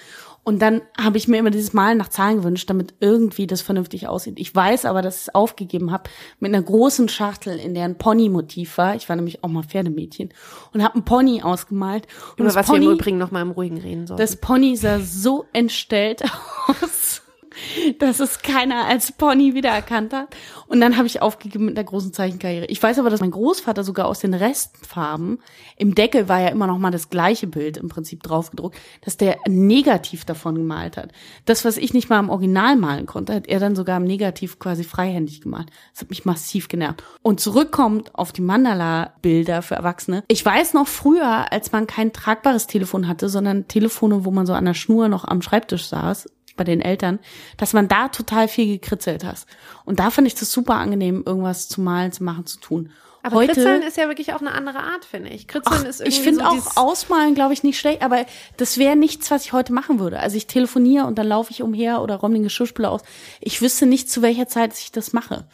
Und dann habe ich mir immer dieses Malen nach Zahlen gewünscht, damit irgendwie das vernünftig aussieht. Ich weiß aber, dass ich es aufgegeben habe mit einer großen Schachtel, in der ein Pony-Motiv war. Ich war nämlich auch mal Pferdemädchen und habe einen Pony ausgemalt. Und Über was Pony, wir im Übrigen noch mal im Ruhigen reden sollen. das Pony sah so entstellt aus, dass es keiner als Pony wiedererkannt hat. Und dann habe ich aufgegeben mit der großen Zeichenkarriere. Ich weiß aber, dass mein Großvater sogar aus den Restfarben, im Deckel war ja immer noch mal das gleiche Bild im Prinzip draufgedruckt, dass der Negativ davon gemalt hat. Das, was ich nicht mal im Original malen konnte, hat er dann sogar im Negativ quasi freihändig gemalt. Das hat mich massiv genervt. Und zurückkommt auf die Mandala-Bilder für Erwachsene. Ich weiß noch früher, als man kein tragbares Telefon hatte, sondern Telefone, wo man so an der Schnur noch am Schreibtisch saß, bei den Eltern, dass man da total viel gekritzelt hat. Und da fand ich das super angenehm, irgendwas zu malen, zu machen, zu tun. aber Heute, Kritzeln ist ja wirklich auch eine andere Art, finde ich. Kritzeln Ach, ist irgendwie ich finde so auch Ausmalen, glaube ich, nicht schlecht, aber das wäre nichts, was ich heute machen würde. Also ich telefoniere und dann laufe ich umher oder räume den Geschirrspüler aus. Ich wüsste nicht, zu welcher Zeit ich das mache.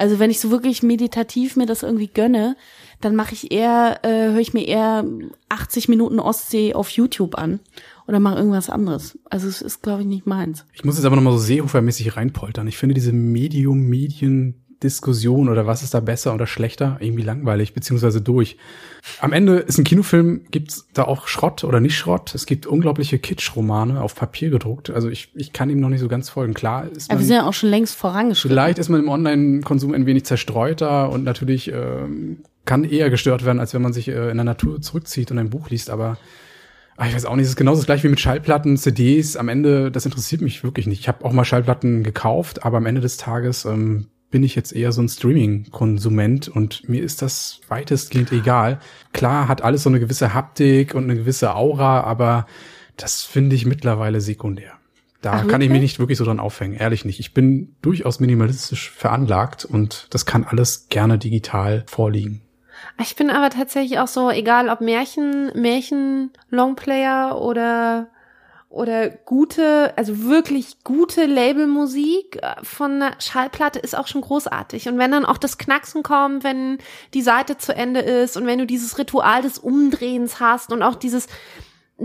Also wenn ich so wirklich meditativ mir das irgendwie gönne, dann mache ich eher, äh, höre ich mir eher 80 Minuten Ostsee auf YouTube an oder mache irgendwas anderes. Also es ist, glaube ich, nicht meins. Ich muss jetzt aber nochmal so Seehofer-mäßig reinpoltern. Ich finde diese Medium-Medien-Diskussion oder was ist da besser oder schlechter irgendwie langweilig, beziehungsweise durch. Am Ende ist ein Kinofilm, gibt's da auch Schrott oder nicht Schrott. Es gibt unglaubliche Kitsch-Romane auf Papier gedruckt. Also ich, ich kann ihm noch nicht so ganz folgen. Klar ist Aber man, wir sind ja auch schon längst vorangeschritten. vielleicht ist man im Online-Konsum ein wenig zerstreuter und natürlich ähm, kann eher gestört werden, als wenn man sich äh, in der Natur zurückzieht und ein Buch liest. Aber Ah, ich weiß auch nicht, es ist genauso das gleiche wie mit Schallplatten, CDs. Am Ende, das interessiert mich wirklich nicht. Ich habe auch mal Schallplatten gekauft, aber am Ende des Tages ähm, bin ich jetzt eher so ein Streaming-Konsument und mir ist das weitestgehend egal. Klar hat alles so eine gewisse Haptik und eine gewisse Aura, aber das finde ich mittlerweile sekundär. Da Ach, kann ich mich nicht wirklich so dran aufhängen, ehrlich nicht. Ich bin durchaus minimalistisch veranlagt und das kann alles gerne digital vorliegen. Ich bin aber tatsächlich auch so, egal ob Märchen, Märchen, Longplayer oder oder gute, also wirklich gute Labelmusik äh, von einer Schallplatte ist auch schon großartig. Und wenn dann auch das Knacksen kommt, wenn die Seite zu Ende ist und wenn du dieses Ritual des Umdrehens hast und auch dieses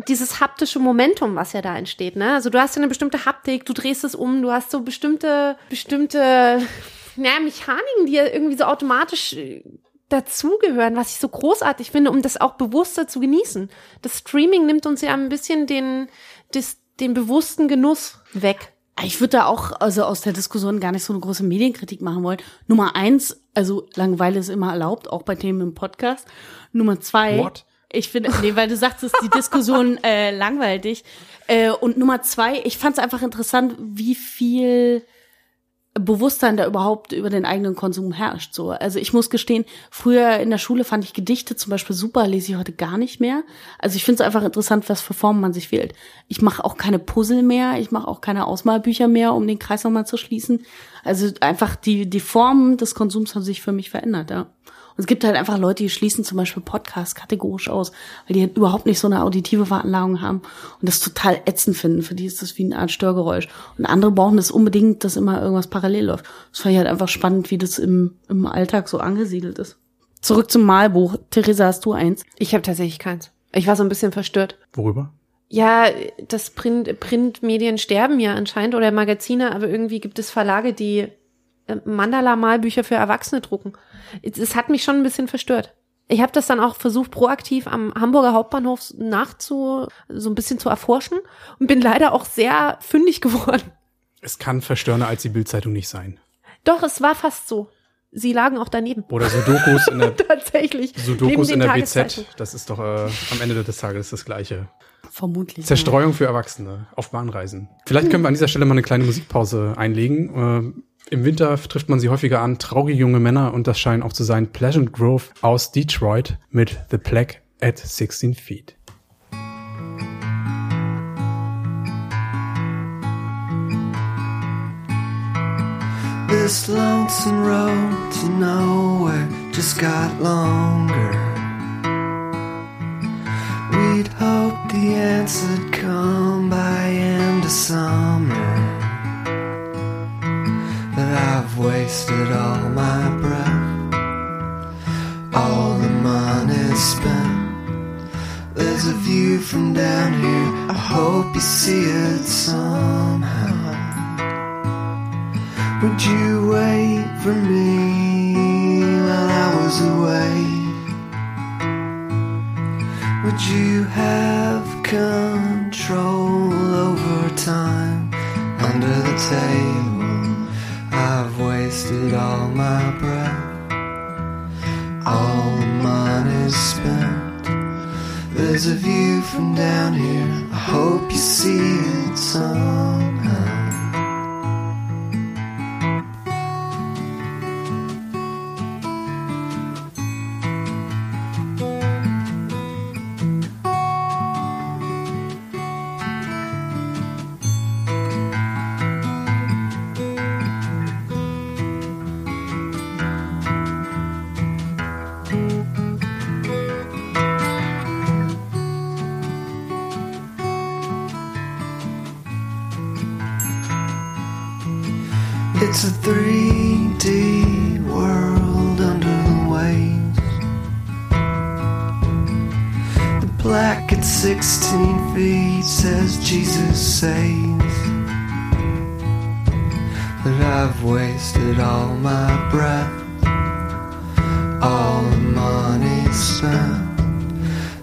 dieses haptische Momentum, was ja da entsteht, ne? Also du hast ja eine bestimmte Haptik, du drehst es um, du hast so bestimmte bestimmte ja, Mechaniken, die ja irgendwie so automatisch äh, dazugehören, was ich so großartig finde, um das auch bewusster zu genießen. Das Streaming nimmt uns ja ein bisschen den, des, den bewussten Genuss weg. Ich würde da auch also aus der Diskussion gar nicht so eine große Medienkritik machen wollen. Nummer eins, also Langeweile ist immer erlaubt, auch bei Themen im Podcast. Nummer zwei, What? ich finde, nee, weil du sagst, ist die Diskussion äh, langweilig. Äh, und Nummer zwei, ich fand es einfach interessant, wie viel Bewusstsein da überhaupt über den eigenen Konsum herrscht. So, also ich muss gestehen, früher in der Schule fand ich Gedichte zum Beispiel super, lese ich heute gar nicht mehr. Also ich finde es einfach interessant, was für Formen man sich wählt. Ich mache auch keine Puzzle mehr, ich mache auch keine Ausmalbücher mehr, um den Kreis nochmal zu schließen. Also einfach die die Formen des Konsums haben sich für mich verändert, ja. Und es gibt halt einfach Leute, die schließen zum Beispiel Podcasts kategorisch aus, weil die halt überhaupt nicht so eine auditive Veranlagung haben und das total ätzend finden. Für die ist das wie eine Art Störgeräusch. Und andere brauchen das unbedingt, dass immer irgendwas parallel läuft. Das fand ich halt einfach spannend, wie das im, im Alltag so angesiedelt ist. Zurück zum Malbuch. Theresa, hast du eins? Ich habe tatsächlich keins. Ich war so ein bisschen verstört. Worüber? Ja, das Print, Printmedien sterben ja anscheinend oder Magazine, aber irgendwie gibt es Verlage, die Mandala-Malbücher für Erwachsene drucken. Es hat mich schon ein bisschen verstört. Ich habe das dann auch versucht, proaktiv am Hamburger Hauptbahnhof nachzu, so ein bisschen zu erforschen und bin leider auch sehr fündig geworden. Es kann verstörender als die Bildzeitung nicht sein. Doch, es war fast so. Sie lagen auch daneben. Oder Sudokus in der Tatsächlich. Sudokus in der BZ, das ist doch äh, am Ende des Tages das Gleiche. Vermutlich. Zerstreuung für Erwachsene auf Bahnreisen. Vielleicht können wir an dieser Stelle mal eine kleine Musikpause einlegen. Äh, Im Winter trifft man sie häufiger an, traurige junge Männer, und das scheinen auch zu sein Pleasant Grove aus Detroit mit The Plague at 16 Feet. This lonesome road to nowhere just got longer. We'd hoped the answer'd come by end of summer. But I've wasted all my breath, all the money spent. There's a view from down here, I hope you see it somehow. Would you wait for me while I was away? Would you have control over time under the table? I've wasted all my breath, all the money's spent. There's a view from down here, I hope you see it somehow. 3D world under the waves. The black at 16 feet, says Jesus saves. But I've wasted all my breath, all the money spent.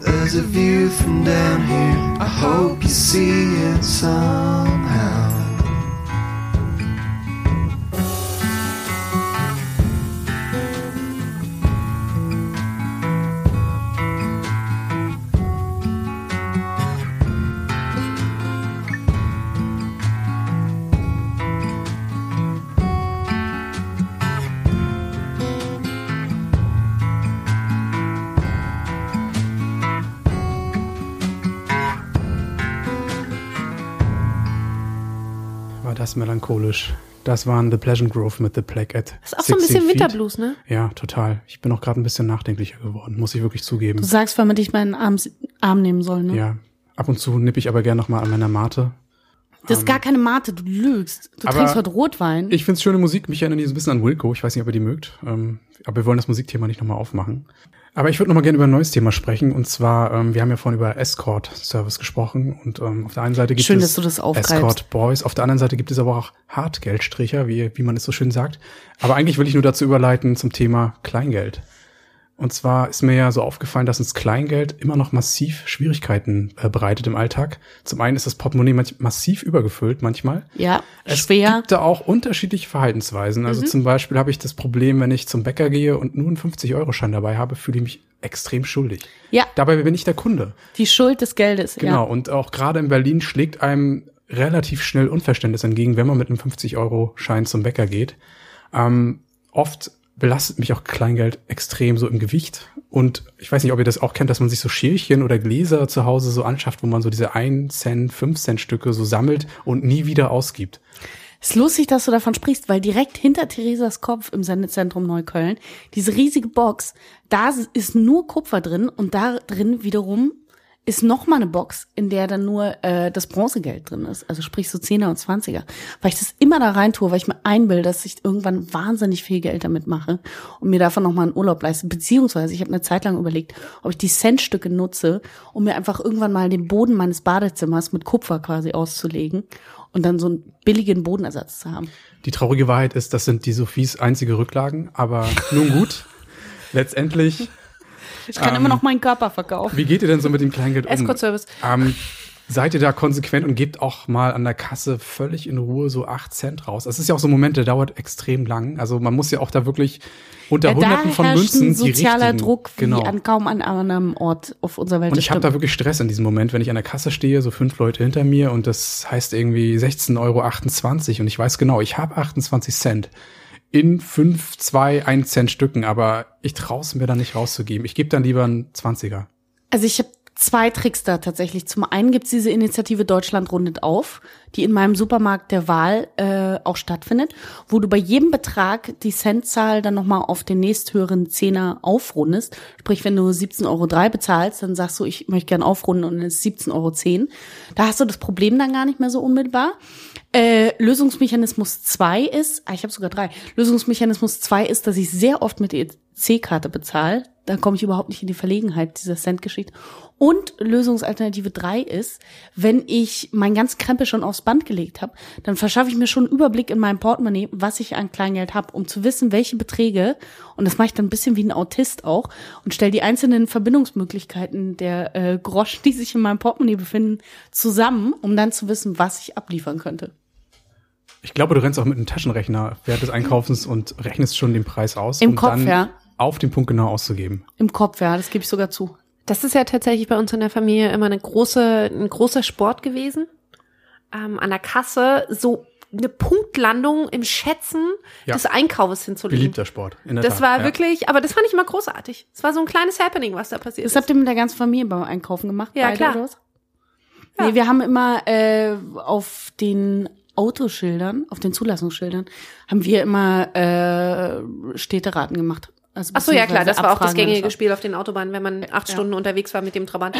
There's a view from down here, I hope you see it somehow. Das melancholisch. Das waren The Pleasant Grove mit The Plague at Ist auch so ein 16 bisschen. Winterblues, ne? Ja, total. Ich bin auch gerade ein bisschen nachdenklicher geworden, muss ich wirklich zugeben. Du sagst, weil man dich mal in den Arm, Arm nehmen soll, ne? Ja, ab und zu nippe ich aber gerne noch mal an meiner Mate. Das ist gar keine Mate, du lügst. Du trinkst heute Rotwein. Ich find's schöne Musik. Mich erinnert die so ein bisschen an Wilco. Ich weiß nicht, ob ihr die mögt. Ähm, aber wir wollen das Musikthema nicht nochmal aufmachen. Aber ich würde nochmal gerne über ein neues Thema sprechen. Und zwar, ähm, wir haben ja vorhin über Escort-Service gesprochen. Und ähm, auf der einen Seite gibt Schön, es. Escort-Boys. Auf der anderen Seite gibt es aber auch Hartgeldstricher, wie, wie man es so schön sagt. Aber eigentlich will ich nur dazu überleiten zum Thema Kleingeld. Und zwar ist mir ja so aufgefallen, dass uns Kleingeld immer noch massiv Schwierigkeiten äh, bereitet im Alltag. Zum einen ist das Portemonnaie manch massiv übergefüllt manchmal. ja, Es schwer. gibt da auch unterschiedliche Verhaltensweisen. Also zum Beispiel habe ich das Problem, wenn ich zum Bäcker gehe und nur einen 50-Euro-Schein dabei habe, fühle ich mich extrem schuldig. Ja, Dabei bin ich der Kunde. die Schuld des Geldes. Genau. Ja. Und auch gerade in Berlin schlägt einem relativ schnell Unverständnis entgegen, wenn man mit einem 50-Euro-Schein zum Bäcker geht. Ähm, oft belastet mich auch Kleingeld extrem so im Gewicht. Und ich weiß nicht, ob ihr das auch kennt, dass man sich so Schälchen oder Gläser zu Hause so anschafft, wo man so diese 1 Cent, 5 Cent Stücke so sammelt und nie wieder ausgibt. Ist lustig, dass du davon sprichst, weil direkt hinter Theresas Kopf im Sendezentrum Neukölln, diese riesige Box, da ist nur Kupfer drin und da drin wiederum ist noch mal eine Box, in der dann nur äh, das Bronzegeld drin ist. Also sprich so Zehner und Zwanziger. Weil ich das immer da rein tue, weil ich mir einbilde, dass ich irgendwann wahnsinnig viel Geld damit mache und mir davon noch mal einen Urlaub leiste. Beziehungsweise ich habe eine Zeit lang überlegt, ob ich die Centstücke nutze, um mir einfach irgendwann mal den Boden meines Badezimmers mit Kupfer quasi auszulegen und dann so einen billigen Bodenersatz zu haben. Die traurige Wahrheit ist, das sind die Sophies einzige Rücklagen, aber nun gut. Letztendlich, Ich kann immer noch meinen Körper verkaufen. wie geht ihr denn so mit dem Kleingeld um? Escort-Service. Ähm, seid ihr da konsequent und gebt auch mal an der Kasse völlig in Ruhe so acht Cent raus? Das ist ja auch so ein Moment, der dauert extrem lang. Also man muss ja auch da wirklich unter Ja, hunderten von Münzen ein sozialer die Druck wie genau. an kaum an einem Ort auf unserer Welt. Und ich habe da wirklich Stress in diesem Moment, wenn ich an der Kasse stehe, so fünf Leute hinter mir und das heißt irgendwie 16,28 Euro und ich weiß genau, ich habe 28 Cent in fünf, zwei, ein Cent Stücken, aber ich traue es mir dann nicht rauszugeben. Ich gebe dann lieber einen 20er. Also ich habe zwei Tricks da tatsächlich. Zum einen gibt's diese Initiative Deutschland rundet auf, die in meinem Supermarkt der Wahl äh, auch stattfindet, wo du bei jedem Betrag die Centzahl dann nochmal auf den nächsthöheren Zehner aufrundest. Sprich, wenn du 17,03 Euro bezahlst, dann sagst du, ich möchte gern aufrunden und es ist 17,10 Euro. Da hast du das Problem dann gar nicht mehr so unmittelbar. Äh, Lösungsmechanismus zwei ist, ah, ich habe sogar drei. Lösungsmechanismus zwei ist, dass ich sehr oft mit EC-Karte bezahle. Da komme ich überhaupt nicht in die Verlegenheit dieser Cent-Geschichte. Und Lösungsalternative drei ist, wenn ich mein ganz Krempel schon aufs Band gelegt habe, dann verschaffe ich mir schon einen Überblick in meinem Portemonnaie, was ich an Kleingeld habe, um zu wissen, welche Beträge, und das mache ich dann ein bisschen wie ein Autist auch, und stelle die einzelnen Verbindungsmöglichkeiten der äh, Groschen, die sich in meinem Portemonnaie befinden, zusammen, um dann zu wissen, was ich abliefern könnte. Ich glaube, du rennst auch mit einem Taschenrechner während des Einkaufens und rechnest schon den Preis aus, Im um Kopf, dann ja. auf den Punkt genau auszugeben. Im Kopf, ja, das gebe ich sogar zu. Das ist ja tatsächlich bei uns in der Familie immer eine große, ein großer Sport gewesen. Ähm, an der Kasse so eine Punktlandung im Schätzen Ja. des Einkaufs hinzulegen. Beliebter Sport. In der Das Tat, war ja. wirklich, aber das fand ich immer großartig. Es war so ein kleines Happening, was da passiert Das ist. habt ihr mit der ganzen Familie beim Einkaufen gemacht? Ja, beide, klar. Oder was? Ja. Nee, wir haben immer äh, auf den Autoschildern, auf den Zulassungsschildern, haben wir immer äh, Städteraten gemacht. Also Ach so, ja klar, das war auch das gängige. Spiel auf den Autobahnen, wenn man acht Ja. Stunden unterwegs war mit dem Trabant.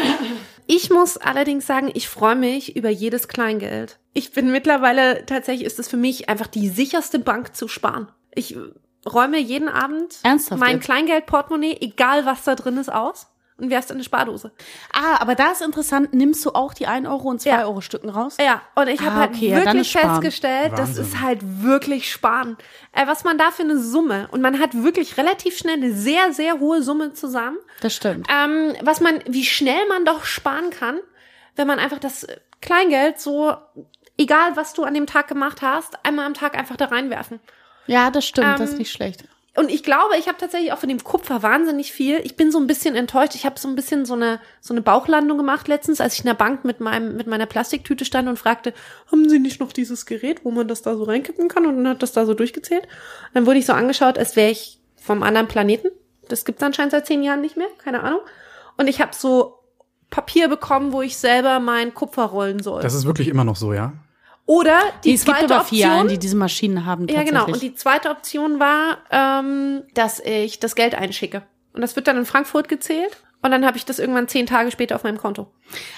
Ich muss allerdings sagen, ich freue mich über jedes Kleingeld. Ich bin mittlerweile, tatsächlich ist es für mich einfach die sicherste Bank zu sparen. Ich räume jeden Abend Ernsthaft mein? Kleingeldportemonnaie, egal was da drin ist, aus. Und wärst in eine Spardose. Ah, aber da ist interessant, nimmst du auch die 1 Euro und 2 Ja. Euro Stücken raus? Ja, und ich habe Ah, halt okay, ja, dann wirklich Sparen. festgestellt, das Wahnsinn. ist halt wirklich Sparen. Äh, was man da für eine Summe, und man hat wirklich relativ schnell eine sehr, sehr hohe Summe zusammen, Das stimmt. ähm, was man, wie schnell man doch sparen kann, wenn man einfach das Kleingeld so, egal was du an dem Tag gemacht hast, einmal am Tag einfach da reinwerfen. Ja, das stimmt, Ähm, das ist nicht schlecht. Und ich glaube, ich habe tatsächlich auch von dem Kupfer wahnsinnig viel. Ich bin so ein bisschen enttäuscht. Ich habe so ein bisschen so eine so eine Bauchlandung gemacht letztens, als ich in der Bank mit meinem mit meiner Plastiktüte stand und fragte, haben Sie nicht noch dieses Gerät, wo man das da so reinkippen kann? Und dann hat das da so durchgezählt. Dann wurde ich so angeschaut, als wäre ich vom anderen Planeten. Das gibt's anscheinend seit zehn Jahren nicht mehr, keine Ahnung. Und ich habe so Papier bekommen, wo ich selber mein Kupfer rollen soll. Das ist wirklich immer noch so, ja? Oder die es gibt zweite aber Option. Filialen, die diese Maschinen haben. Ja, genau. Und die zweite Option war, ähm, dass ich das Geld einschicke. Und das wird dann in Frankfurt gezählt. Und dann habe ich das irgendwann zehn Tage später auf meinem Konto.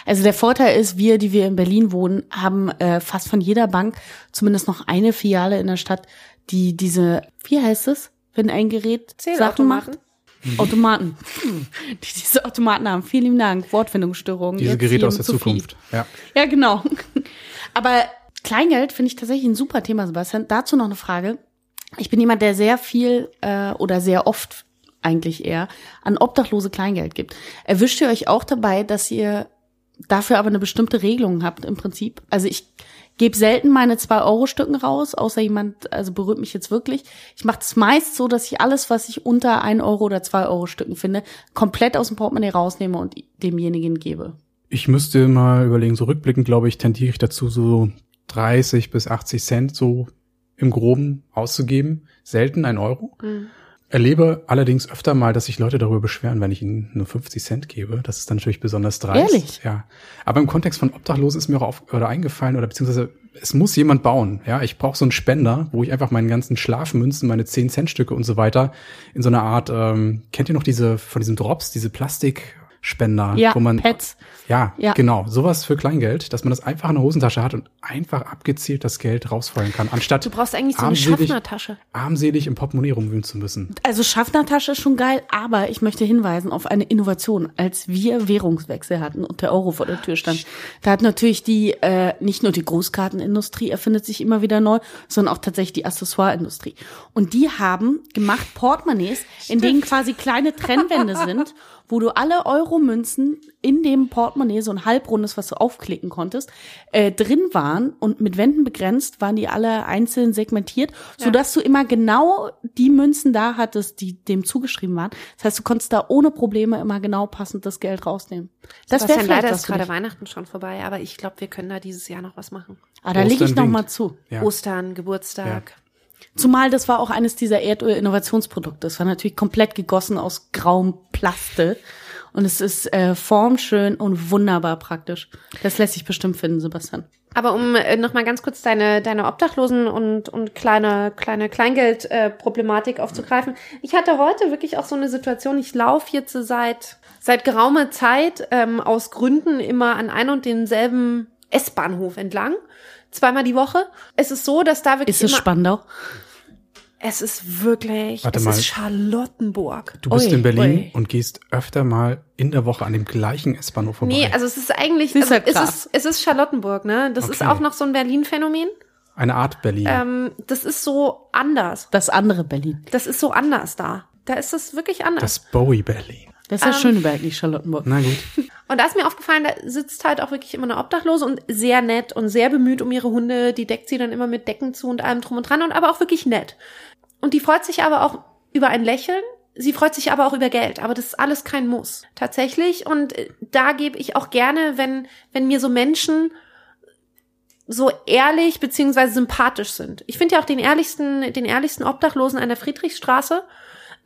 Also der Vorteil ist, wir, die wir in Berlin wohnen, haben äh, fast von jeder Bank zumindest noch eine Filiale in der Stadt, die diese, wie heißt es, wenn ein Gerät Sachen macht? Automaten. Die diese Automaten haben. Vielen lieben Dank. Wortfindungsstörung. Diese Geräte aus der. Zukunft. Ja. Ja, genau. Aber Kleingeld finde ich tatsächlich ein super Thema, Sebastian. Dazu noch eine Frage. Ich bin jemand, der sehr viel äh, oder sehr oft eigentlich eher an Obdachlose Kleingeld gibt. Erwischt ihr euch auch dabei, dass ihr dafür aber eine bestimmte Regelung habt im Prinzip? Also ich gebe selten meine 2-Euro-Stücken raus, außer jemand, also berührt mich jetzt wirklich. Ich mache das meist so, dass ich alles, was ich unter 1 Euro oder 2-Euro-Stücken finde, komplett aus dem Portemonnaie rausnehme und demjenigen gebe. Ich müsste mal überlegen, so rückblickend, glaube ich, tendiere ich dazu, so 30 bis 80 Cent so im Groben auszugeben. Selten ein Euro. Mhm. Erlebe allerdings öfter mal, dass sich Leute darüber beschweren, wenn ich ihnen nur 50 Cent gebe. Das ist dann natürlich besonders dreist. Ehrlich? Ja. Aber im Kontext von Obdachlosen ist mir auch auf, oder eingefallen, oder beziehungsweise es muss jemand bauen. Ja, ich brauche so einen Spender, wo ich einfach meinen ganzen Schlafmünzen, meine 10 Cent Stücke und so weiter in so einer Art, ähm, kennt ihr noch diese, von diesen Drops, diese Plastikspender, Ja, wo man Pets. ja, Ja. genau. Sowas für Kleingeld, dass man das einfach in der Hosentasche hat und einfach abgezielt das Geld rausfeuern kann, anstatt Du brauchst eigentlich so eine Schaffnertasche. armselig im Portemonnaie rumwühlen zu müssen. Also Schaffnertasche ist schon geil, aber ich möchte hinweisen auf eine Innovation, als wir Währungswechsel hatten und der Euro vor der Tür stand. Da hat natürlich die, äh, nicht nur die Großkartenindustrie erfindet sich immer wieder neu, sondern auch tatsächlich die Accessoireindustrie. Und die haben gemacht Portemonnaies, in denen quasi kleine Trennwände sind, wo du alle Euro-Münzen in dem Portemonnaie, so ein halbrundes, was du aufklicken konntest, äh, drin waren und mit Wänden begrenzt, waren die alle einzeln segmentiert, sodass du immer genau die Münzen da hattest, die dem zugeschrieben waren. Das heißt, du konntest da ohne Probleme immer genau passend das Geld rausnehmen. Das wäre vielleicht leider was ist gerade dich. Weihnachten schon vorbei, aber ich glaube, wir können da dieses Jahr noch was machen. Ah, da lege ich noch mal zu. Ja. Ostern, Geburtstag. Zumal das war auch eines dieser Erdöl-Innovationsprodukte. Das war natürlich komplett gegossen aus grauem Plaste. Und es ist äh, formschön und wunderbar praktisch. Das lässt sich bestimmt finden, Sebastian. Aber um äh, noch mal ganz kurz deine deine Obdachlosen und und kleine kleine Kleingeld äh, Problematik aufzugreifen. Ich hatte heute wirklich auch so eine Situation. Ich laufe jetzt seit seit geraumer Zeit ähm, aus Gründen immer an ein und denselben S-Bahnhof entlang, zweimal die Woche. Es ist so, dass da wirklich Ist es immer Spandau? Es ist wirklich Warte es mal. ist Charlottenburg. Du bist Ui, in Berlin ui. und gehst öfter mal in der Woche an dem gleichen S-Bahnhof vorbei. Nee, also es ist eigentlich ist also halt es ist es ist Charlottenburg, ne? Das ist Okay. auch noch so ein Berlin Phänomen. Eine Art Berlin. Ähm, das ist so anders. Das andere Berlin. Das ist so anders da. Da ist es wirklich anders. das Bowie Berlin. Das ist ja Ähm, Schöneberg, nicht Charlottenburg. Na gut. und da ist mir aufgefallen, da sitzt halt auch wirklich immer eine Obdachlose und sehr nett und sehr bemüht um ihre Hunde. Die deckt sie dann immer mit Decken zu und allem drum und dran und aber auch wirklich nett. Und die freut sich aber auch über ein Lächeln. Sie freut sich aber auch über Geld, aber das ist alles kein Muss. Tatsächlich. Und äh, da gebe ich auch gerne, wenn, wenn mir so Menschen so ehrlich beziehungsweise sympathisch sind. Ich finde ja auch den ehrlichsten, den ehrlichsten Obdachlosen an der Friedrichstraße,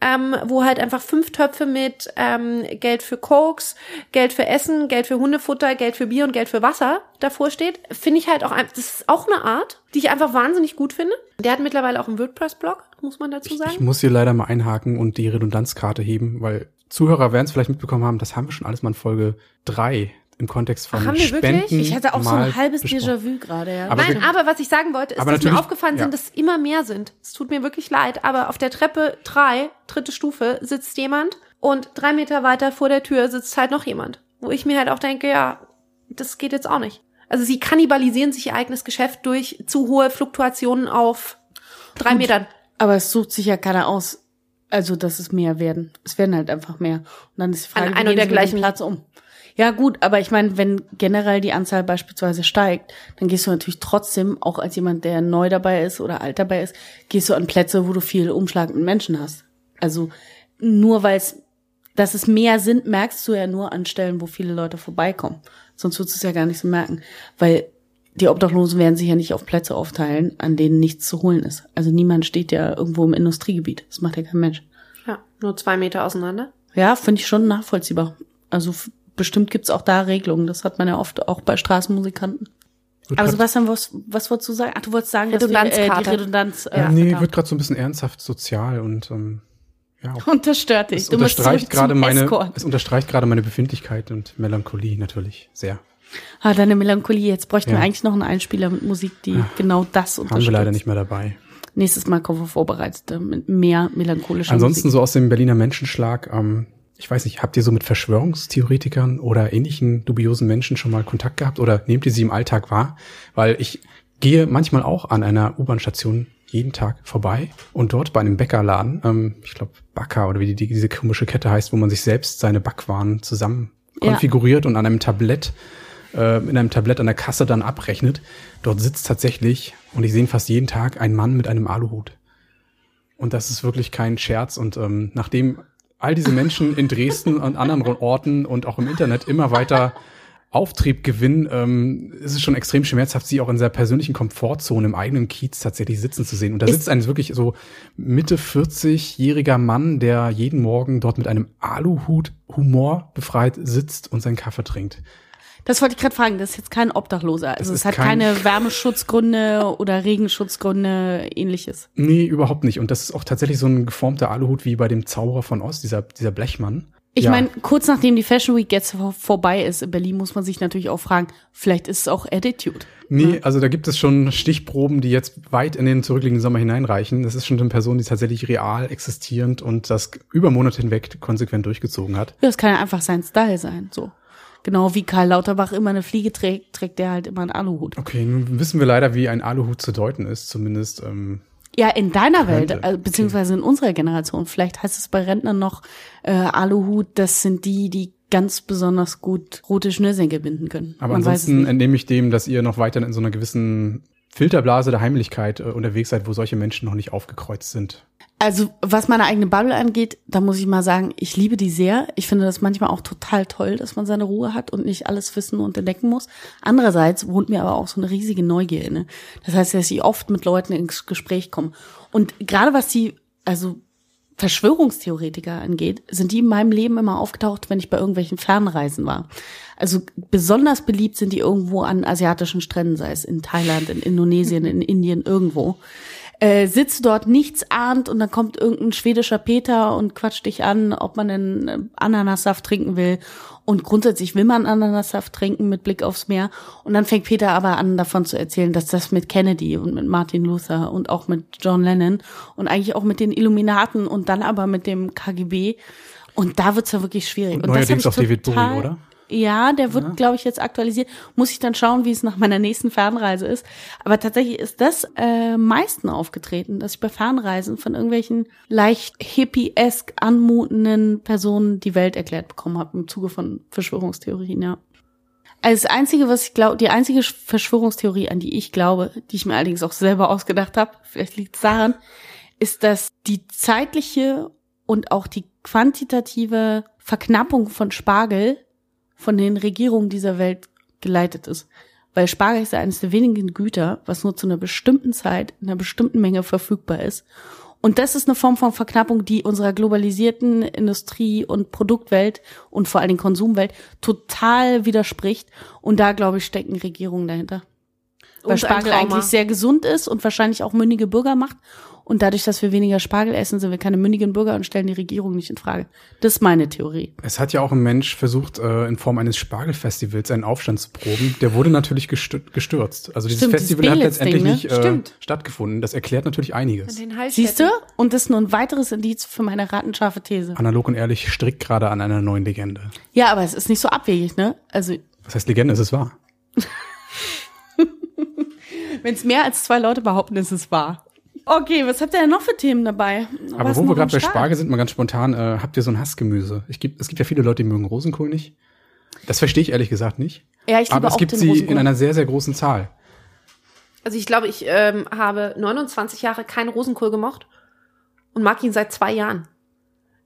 ähm, wo halt einfach fünf Töpfe mit ähm, Geld für Cokes, Geld für Essen, Geld für Hundefutter, Geld für Bier und Geld für Wasser davor steht, finde ich halt auch, ein- das ist auch eine Art, die ich einfach wahnsinnig gut finde. Der hat mittlerweile auch einen WordPress-Blog, muss man dazu Ich sagen. muss hier leider mal einhaken und die Redundanzkarte heben, weil Zuhörer werden es vielleicht mitbekommen haben, das haben wir schon alles mal in Folge drei im Kontext von Ach, haben wir wirklich? Spenden Ich hatte auch so ein halbes. Déjà-vu gerade, ja. Aber Nein, wir- aber was ich sagen wollte, ist, dass mir aufgefallen ja. sind, dass immer mehr sind. Es tut mir wirklich leid, aber auf der Treppe drei, dritte Stufe, sitzt jemand und drei Meter weiter vor der Tür sitzt halt noch jemand. Wo ich mir halt auch denke, ja, das geht jetzt auch nicht. Also sie kannibalisieren sich ihr eigenes Geschäft durch zu hohe Fluktuationen auf drei Metern. Aber es sucht sich ja keiner aus, also dass es mehr werden. Es werden halt einfach mehr. Und dann ist die Frage, An wie gehen der gleichen- Platz um. Ja gut, aber ich meine, wenn generell die Anzahl beispielsweise steigt, dann gehst du natürlich trotzdem, auch als jemand, der neu dabei ist oder alt dabei ist, gehst du an Plätze, wo du viel Umschlag mit Menschen hast. Also nur weil es, dass es mehr sind, merkst du ja nur an Stellen, wo viele Leute vorbeikommen. Sonst würdest du es ja gar nicht so merken. Weil die Obdachlosen werden sich ja nicht auf Plätze aufteilen, an denen nichts zu holen ist. Also niemand steht ja irgendwo im Industriegebiet. Das macht ja kein Mensch. Ja, nur zwei Meter auseinander. Ja, finde ich schon nachvollziehbar. Also bestimmt gibt's auch da Regelungen. Das hat man ja oft auch bei Straßenmusikanten. Wird Aber Sebastian, was, was wolltest du sagen? Ach, du wolltest sagen, dass wir, äh, die Redundanzkarte. Redundanz äh, ja, nee, wird gerade so ein bisschen ernsthaft sozial und ähm, ja, auch Und das stört dich. es Du unterstreicht gerade meine, Escort. es unterstreicht gerade meine Befindlichkeit und Melancholie natürlich sehr. Ah, deine Melancholie. Jetzt bräuchten wir Ja. eigentlich noch einen Einspieler mit Musik, die genau das Haben unterstützt. wir leider nicht mehr dabei. Nächstes Mal kommen wir vorbereitet äh, mit mehr melancholischer Ansonsten Musik. so aus dem Berliner Menschenschlag, ähm, ich weiß nicht, habt ihr so mit Verschwörungstheoretikern oder ähnlichen dubiosen Menschen schon mal Kontakt gehabt oder nehmt ihr sie im Alltag wahr? Weil ich gehe manchmal auch an einer U-Bahn-Station jeden Tag vorbei und dort bei einem Bäckerladen, ähm, ich glaube Backer oder wie die, diese komische Kette heißt, wo man sich selbst seine Backwaren zusammen Ja. konfiguriert und an einem Tablett äh, in einem Tablett an der Kasse dann abrechnet. Dort sitzt tatsächlich, und ich sehe ihn fast jeden Tag, ein Mann mit einem Aluhut. Und das ist wirklich kein Scherz. Und ähm, nachdem all diese Menschen in Dresden und anderen Orten und auch im Internet immer weiter Auftrieb gewinnen, ähm, ist es schon extrem schmerzhaft, sie auch in sehr persönlichen Komfortzone im eigenen Kiez tatsächlich sitzen zu sehen. Und da Ist- sitzt ein wirklich so Mitte 40-jähriger Mann, der jeden Morgen dort mit einem Aluhut Humor befreit sitzt und seinen Kaffee trinkt. Das wollte ich gerade fragen. Das ist jetzt kein Obdachloser. Also Es hat kein- keine Wärmeschutzgründe oder Regenschutzgründe, ähnliches. Nee, überhaupt nicht. Und das ist auch tatsächlich so ein geformter Aluhut wie bei dem Zauberer von Oz, dieser, dieser Blechmann. Ich Ja. meine, kurz nachdem die Fashion Week jetzt vor, vorbei ist in Berlin, muss man sich natürlich auch fragen, vielleicht ist es auch Attitude. Nee, also da gibt es schon Stichproben, die jetzt weit in den zurückliegenden Sommer hineinreichen. Das ist schon eine Person, die tatsächlich real existierend und das über Monate hinweg konsequent durchgezogen hat. Ja, das kann ja einfach sein Style sein, so. Genau wie Karl Lauterbach immer eine Fliege trägt, trägt der halt immer einen Aluhut. Okay, nun wissen wir leider, wie ein Aluhut zu deuten ist, zumindest. Ähm, Ja, in deiner. Welt, äh, beziehungsweise in unserer Generation. Vielleicht heißt es bei Rentnern noch äh, Aluhut, das sind die, die ganz besonders gut rote Schnürsenkel binden können. aber Man ansonsten entnehme ich dem, dass ihr noch weiter in so einer gewissen Filterblase der Heimlichkeit äh, unterwegs seid, wo solche Menschen noch nicht aufgekreuzt sind. Also, was meine eigene Bubble angeht, da muss ich mal sagen, ich liebe die sehr. Ich finde das manchmal auch total toll, dass man seine Ruhe hat und nicht alles wissen und entdecken muss. Andererseits wohnt mir aber auch so eine riesige Neugier inne. Das heißt, dass ich oft mit Leuten ins Gespräch komme. Und gerade was die, also Verschwörungstheoretiker angeht, sind die in meinem Leben immer aufgetaucht, wenn ich bei irgendwelchen Fernreisen war. Also besonders beliebt sind die irgendwo an asiatischen Stränden, sei es in Thailand, in Indonesien, in Indien, irgendwo äh, sitzt dort nichts ahnt und dann kommt irgendein schwedischer Peter und quatscht dich an, ob man einen äh, Ananassaft trinken will. Und grundsätzlich will man Ananassaft trinken mit Blick aufs Meer. Und dann fängt Peter aber an, davon zu erzählen, dass das mit Kennedy und mit Martin Luther und auch mit John Lennon und eigentlich auch mit den Illuminaten und dann aber mit dem KGB. Und da wird's ja wirklich schwierig. Und das hab neuerdings auch David Bowie, oder? Ja, der wird, glaube ich, jetzt aktualisiert. Muss ich dann schauen, wie es nach meiner nächsten Fernreise ist. Aber tatsächlich ist das äh, meisten aufgetreten, dass ich bei Fernreisen von irgendwelchen leicht hippie-esk anmutenden Personen die Welt erklärt bekommen habe im Zuge von Verschwörungstheorien, ja. Also das Einzige, was ich glaube, die einzige Verschwörungstheorie, an die ich glaube, die ich mir allerdings auch selber ausgedacht habe, vielleicht liegt es daran, ist, dass die zeitliche und auch die quantitative Verknappung von Spargel von den Regierungen dieser Welt geleitet ist. Weil Spargel ist ja eines der wenigen Güter, was nur zu einer bestimmten Zeit, in einer bestimmten Menge verfügbar ist. Und das ist eine Form von Verknappung, die unserer globalisierten Industrie- und Produktwelt und vor allen Dingen Konsumwelt total widerspricht. Und da, glaube ich, stecken Regierungen dahinter. Weil Und Spargel eigentlich sehr gesund ist und wahrscheinlich auch mündige Bürger macht. Und dadurch, dass wir weniger Spargel essen, sind wir keine mündigen Bürger und stellen die Regierung nicht in Frage. Das ist meine Theorie. Es hat ja auch ein Mensch versucht, äh, in Form eines Spargelfestivals einen Aufstand zu proben. Der wurde natürlich gestü- gestürzt. Also dieses Stimmt, dieses Festival hat Belitz-Ding, letztendlich ne? nicht äh, stattgefunden. Das erklärt natürlich einiges. Siehst du? Und das ist nur ein weiteres Indiz für meine rattenscharfe These. Analog und ehrlich strickt gerade an einer neuen Legende. Ja, aber es ist nicht so abwegig, ne? Also, Was heißt Legende? Es ist wahr. wenn es mehr als zwei Leute behaupten, ist es wahr. Okay, was habt ihr denn noch für Themen dabei? Aber Was wo wir gerade bei? Spargel sind, mal ganz spontan, äh, habt ihr so ein Hassgemüse? Ich gibt, es gibt ja viele Leute, die mögen Rosenkohl nicht. Das verstehe ich ehrlich gesagt nicht. Ja, ich liebe Aber es auch gibt den sie Rosenkohl. in einer sehr, sehr großen Zahl. Also ich glaube, ich ähm, habe 29 Jahre keinen Rosenkohl gemocht und mag ihn seit zwei Jahren.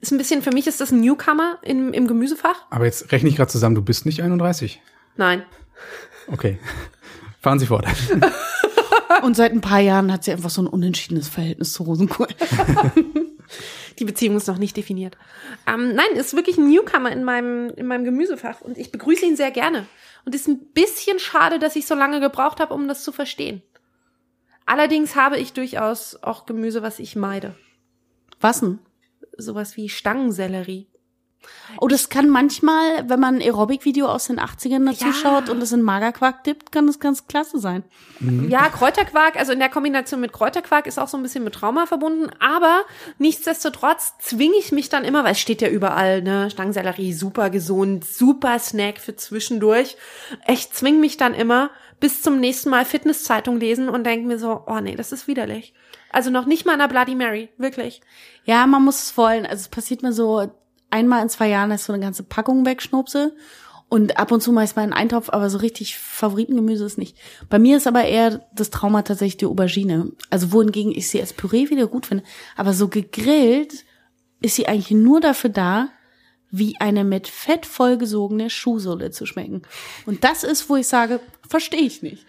Ist ein bisschen, für mich ist das ein Newcomer im, im Gemüsefach. Aber jetzt rechne ich gerade zusammen, du bist nicht 31. Nein. Okay. Fahren Sie fort. Und seit ein paar Jahren hat sie einfach so ein unentschiedenes Verhältnis zu Rosenkohl. Die Beziehung ist noch nicht definiert. Ähm, nein, ist wirklich ein Newcomer in meinem, in meinem Gemüsefach und ich begrüße ihn sehr gerne. Und ist ein bisschen schade, dass ich so lange gebraucht habe, um das zu verstehen. Allerdings habe ich durchaus auch Gemüse, was ich meide. Was denn? Sowas wie Stangensellerie. Oh, das kann manchmal, wenn man ein Aerobic-Video aus den 80ern dazu Ja. schaut und es in Magerquark dippt, kann das ganz klasse sein. Ja, Kräuterquark, also in der Kombination mit Kräuterquark ist auch so ein bisschen mit Trauma verbunden, aber nichtsdestotrotz zwinge ich mich dann immer, weil es steht ja überall, ne, Stangensellerie, super gesund, super Snack für zwischendurch. Ich zwinge mich dann immer bis zum nächsten Mal Fitnesszeitung lesen und denke mir so, oh nee, das ist widerlich. Also noch nicht mal in einer Bloody Mary, wirklich. Ja, man muss es wollen. Also es passiert mir so einmal in zwei Jahren, ich so eine ganze Packung wegschnupse. Und ab und zu mal einen Eintopf, aber so richtig Favoritengemüse ist nicht. Bei mir ist aber eher das Trauma tatsächlich die Aubergine. Also wohingegen ich sie als Püree wieder gut finde. Aber so gegrillt ist sie eigentlich nur dafür da, wie eine mit Fett vollgesogene Schuhsohle zu schmecken. Und das ist, wo ich sage, verstehe ich nicht.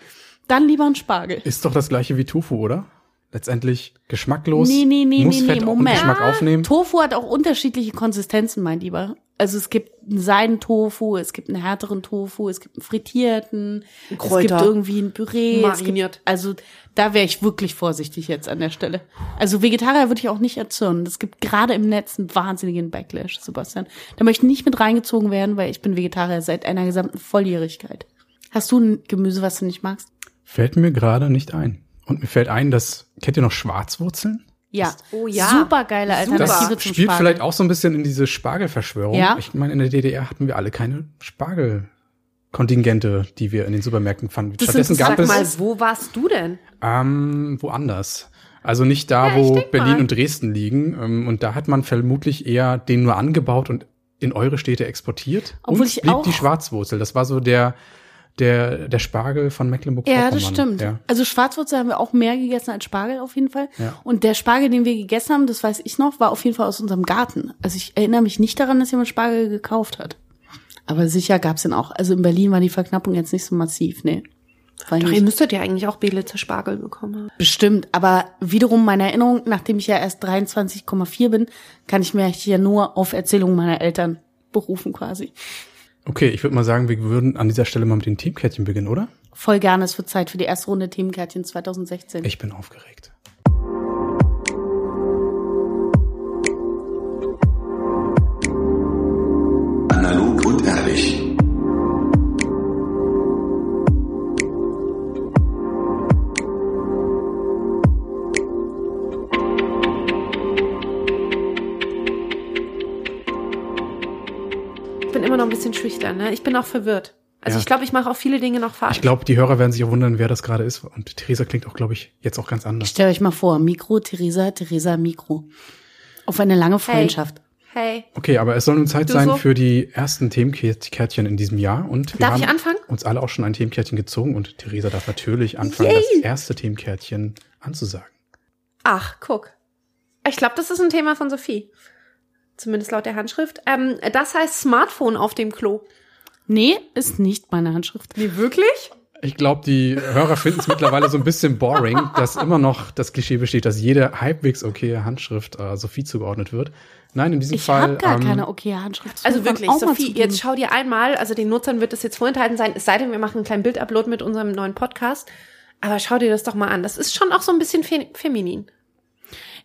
Dann lieber ein Spargel. Ist doch das gleiche wie Tofu, oder? Letztendlich geschmacklos. Nee, nee, nee, muss nee, Fett nee, und Moment. Geschmack aufnehmen. Tofu hat auch unterschiedliche Konsistenzen, mein Lieber. Also es gibt einen Seidentofu, es gibt einen härteren Tofu, es gibt einen frittierten, es Kräuter. gibt irgendwie ein Püree. Es Mariniert. gibt, also da wäre ich wirklich vorsichtig jetzt an der Stelle. Also Vegetarier würde ich auch nicht erzürnen. Es gibt gerade im Netz einen wahnsinnigen Backlash, Sebastian. Da möchte ich nicht mit reingezogen werden, weil ich bin Vegetarier seit einer gesamten Volljährigkeit. Hast du ein Gemüse, was du nicht magst? Fällt mir gerade nicht ein. Und mir fällt ein, dass, kennt ihr noch Schwarzwurzeln? Ja. Oh ja. Super geile Super. Alternative Das zum spielt Spargel. vielleicht auch so ein bisschen in diese Spargelverschwörung. Ja. Ich meine, in der DDR hatten wir alle keine Spargelkontingente, die wir in den Supermärkten fanden. Das Stattdessen ist- gab Sag es mal, wo warst du denn? ähm, woanders. Also nicht da, Ja, wo Berlin mal. und Dresden liegen. Ähm, und da hat man vermutlich eher den nur angebaut und in eure Städte exportiert. Obwohl und ich blieb auch- die Schwarzwurzel. Das war so der, der, der Spargel von Mecklenburg-Vorpommern. Ja, das stimmt. Ja. Also Schwarzwurzel haben wir auch mehr gegessen als Spargel auf jeden Fall. Ja. Und der Spargel, den wir gegessen haben, das weiß ich noch, war auf jeden Fall aus unserem Garten. Also ich erinnere mich nicht daran, dass jemand Spargel gekauft hat. Aber sicher gab's den auch. Also in Berlin war die Verknappung jetzt nicht so massiv, nee. Doch, ihr müsstet ja eigentlich auch Belitzer Spargel bekommen haben. Bestimmt, aber wiederum meine Erinnerung, nachdem ich ja erst 23,4 bin, kann ich mir hier nur auf Erzählungen meiner Eltern berufen quasi. Okay, ich würde mal sagen, wir würden an dieser Stelle mal mit den Teamkärtchen beginnen, oder? Voll gerne, es wird Zeit für die erste Runde Themenkärtchen 2016. Ich bin aufgeregt. Bin immer noch ein bisschen schüchtern, ne? Ich bin auch verwirrt. Also Ja. ich glaube, ich mache auch viele Dinge noch falsch. Ich glaube, die Hörer werden sich auch wundern, wer das gerade ist. Und Theresa klingt auch, glaube ich, jetzt auch ganz anders. Stellt euch mal vor, Mikro, Theresa, Theresa, Mikro. Auf eine lange Freundschaft. Hey, Okay, aber es soll nun Zeit Du sein so? für die ersten Themenkärtchen in diesem Jahr. Und wir Darf haben ich anfangen? uns alle auch schon ein Themenkärtchen gezogen. Und Theresa darf natürlich anfangen, das erste Themenkärtchen anzusagen. ach, guck. Ich glaube, das ist ein Thema von Sophie. Zumindest laut der Handschrift. Ähm, das heißt Smartphone auf dem Klo. Nee, ist nicht meine Handschrift. Nee, wirklich? Ich glaube, die Hörer finden es mittlerweile so ein bisschen boring, dass immer noch das Klischee besteht, dass jede halbwegs okaye Handschrift äh, Sophie zugeordnet wird. Nein, in diesem Ich Fall. habe gar ähm, keine okay Handschrift. Das Also wirklich, Sophie, jetzt schau dir einmal, also den Nutzern wird das jetzt vorenthalten sein, es sei denn, wir machen einen kleinen Bildupload mit unserem neuen Podcast. Aber schau dir das doch mal an. Das ist schon auch so ein bisschen fe feminin.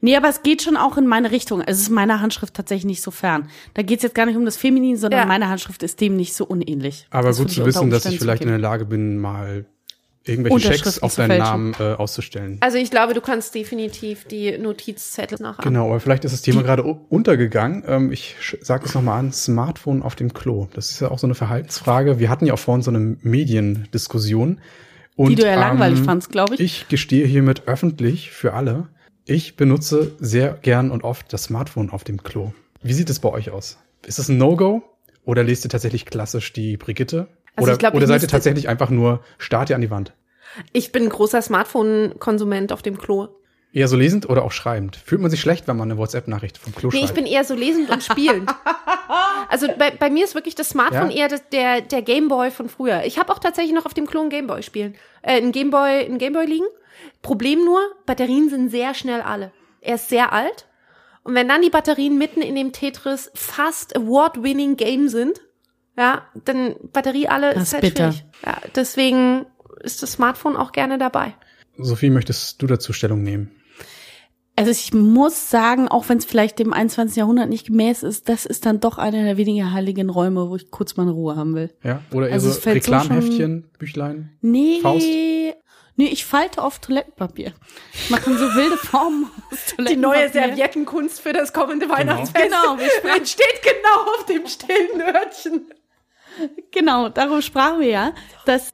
Nee, aber es geht schon auch in meine Richtung. Es ist meiner Handschrift tatsächlich nicht so fern. Da geht's jetzt gar nicht um das Feminin, sondern Ja. meine Handschrift ist dem nicht so unähnlich. Aber Das gut zu wissen, dass ich vielleicht in der Lage bin, mal irgendwelche Checks auf deinen. Namen äh, auszustellen. Also ich glaube, du kannst definitiv die Notizzettel nachher. Genau, aber vielleicht ist das Thema gerade u- untergegangen. Ähm, ich sage es nochmal an, Smartphone auf dem Klo. Das ist ja auch so eine Verhaltensfrage. Wir hatten ja auch vorhin so eine Mediendiskussion. Und, Die du ja langweilig ähm, fandst, glaube ich. Ich gestehe hiermit öffentlich für alle, ich benutze sehr gern und oft das Smartphone auf dem Klo. Wie sieht es bei euch aus? Ist es ein No-Go oder lest ihr tatsächlich klassisch die Brigitte? Also oder glaub, oder seid ihr tatsächlich einfach nur, starrt ihr an die Wand? Ich bin ein großer Smartphone-Konsument auf dem Klo. Eher so lesend oder auch schreibend? Fühlt man sich schlecht, wenn man eine WhatsApp-Nachricht vom Klo Nee, schreibt? ich bin eher so lesend und spielend. Also bei, bei mir ist wirklich das Smartphone Ja? eher das, der, der Gameboy von früher. Ich habe auch tatsächlich noch auf dem Klo ein Gameboy spielen. Äh, ein Gameboy, ein Gameboy liegen. Problem nur, Batterien sind sehr schnell alle. Er ist sehr alt. Und wenn dann die Batterien mitten in dem Tetris fast award-winning Game sind, ja, dann Batterie alle Das ist halt bitter. schwierig. Ja, deswegen ist das Smartphone auch gerne dabei. Sophie, möchtest du dazu Stellung nehmen? Also ich muss sagen, auch wenn es vielleicht dem 21. Jahrhundert nicht gemäß ist, das ist dann doch einer der wenigen heiligen Räume, wo ich kurz mal Ruhe haben will. Ja? Oder eher Also so es fällt so Reklamheftchen, Büchlein? Nee. Faust? Nee, ich falte oft Toilettenpapier. Ich mache dann so wilde Formen aus Die neue Toilettenpapier. Serviettenkunst für das kommende Weihnachtsfest. Genau, wir sprechen- steht genau auf dem stillen Hörtchen. Genau, darum sprachen wir ja. Das,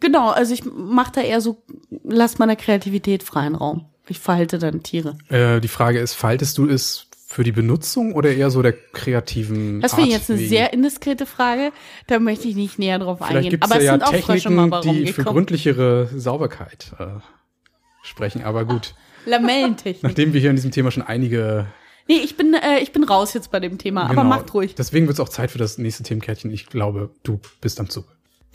genau, also ich mache da eher so, lass meiner Kreativität freien Raum. Ich verhalte dann Tiere. Äh, die Frage ist, faltest du es für die Benutzung oder eher so der kreativen Das finde ich jetzt eine wegen? sehr indiskrete Frage. Da möchte ich nicht näher drauf Vielleicht eingehen. Aber es ja, sind auch Frösche mal Techniken, bei die für gründlichere Sauberkeit äh, sprechen. Aber gut, Lamellentechnik. nachdem wir hier in diesem Thema schon einige Nee, ich bin, äh, ich bin raus jetzt bei dem Thema, aber Genau. macht ruhig. Deswegen wird es auch Zeit für das nächste Themenkärtchen. Ich glaube, du bist am Zug.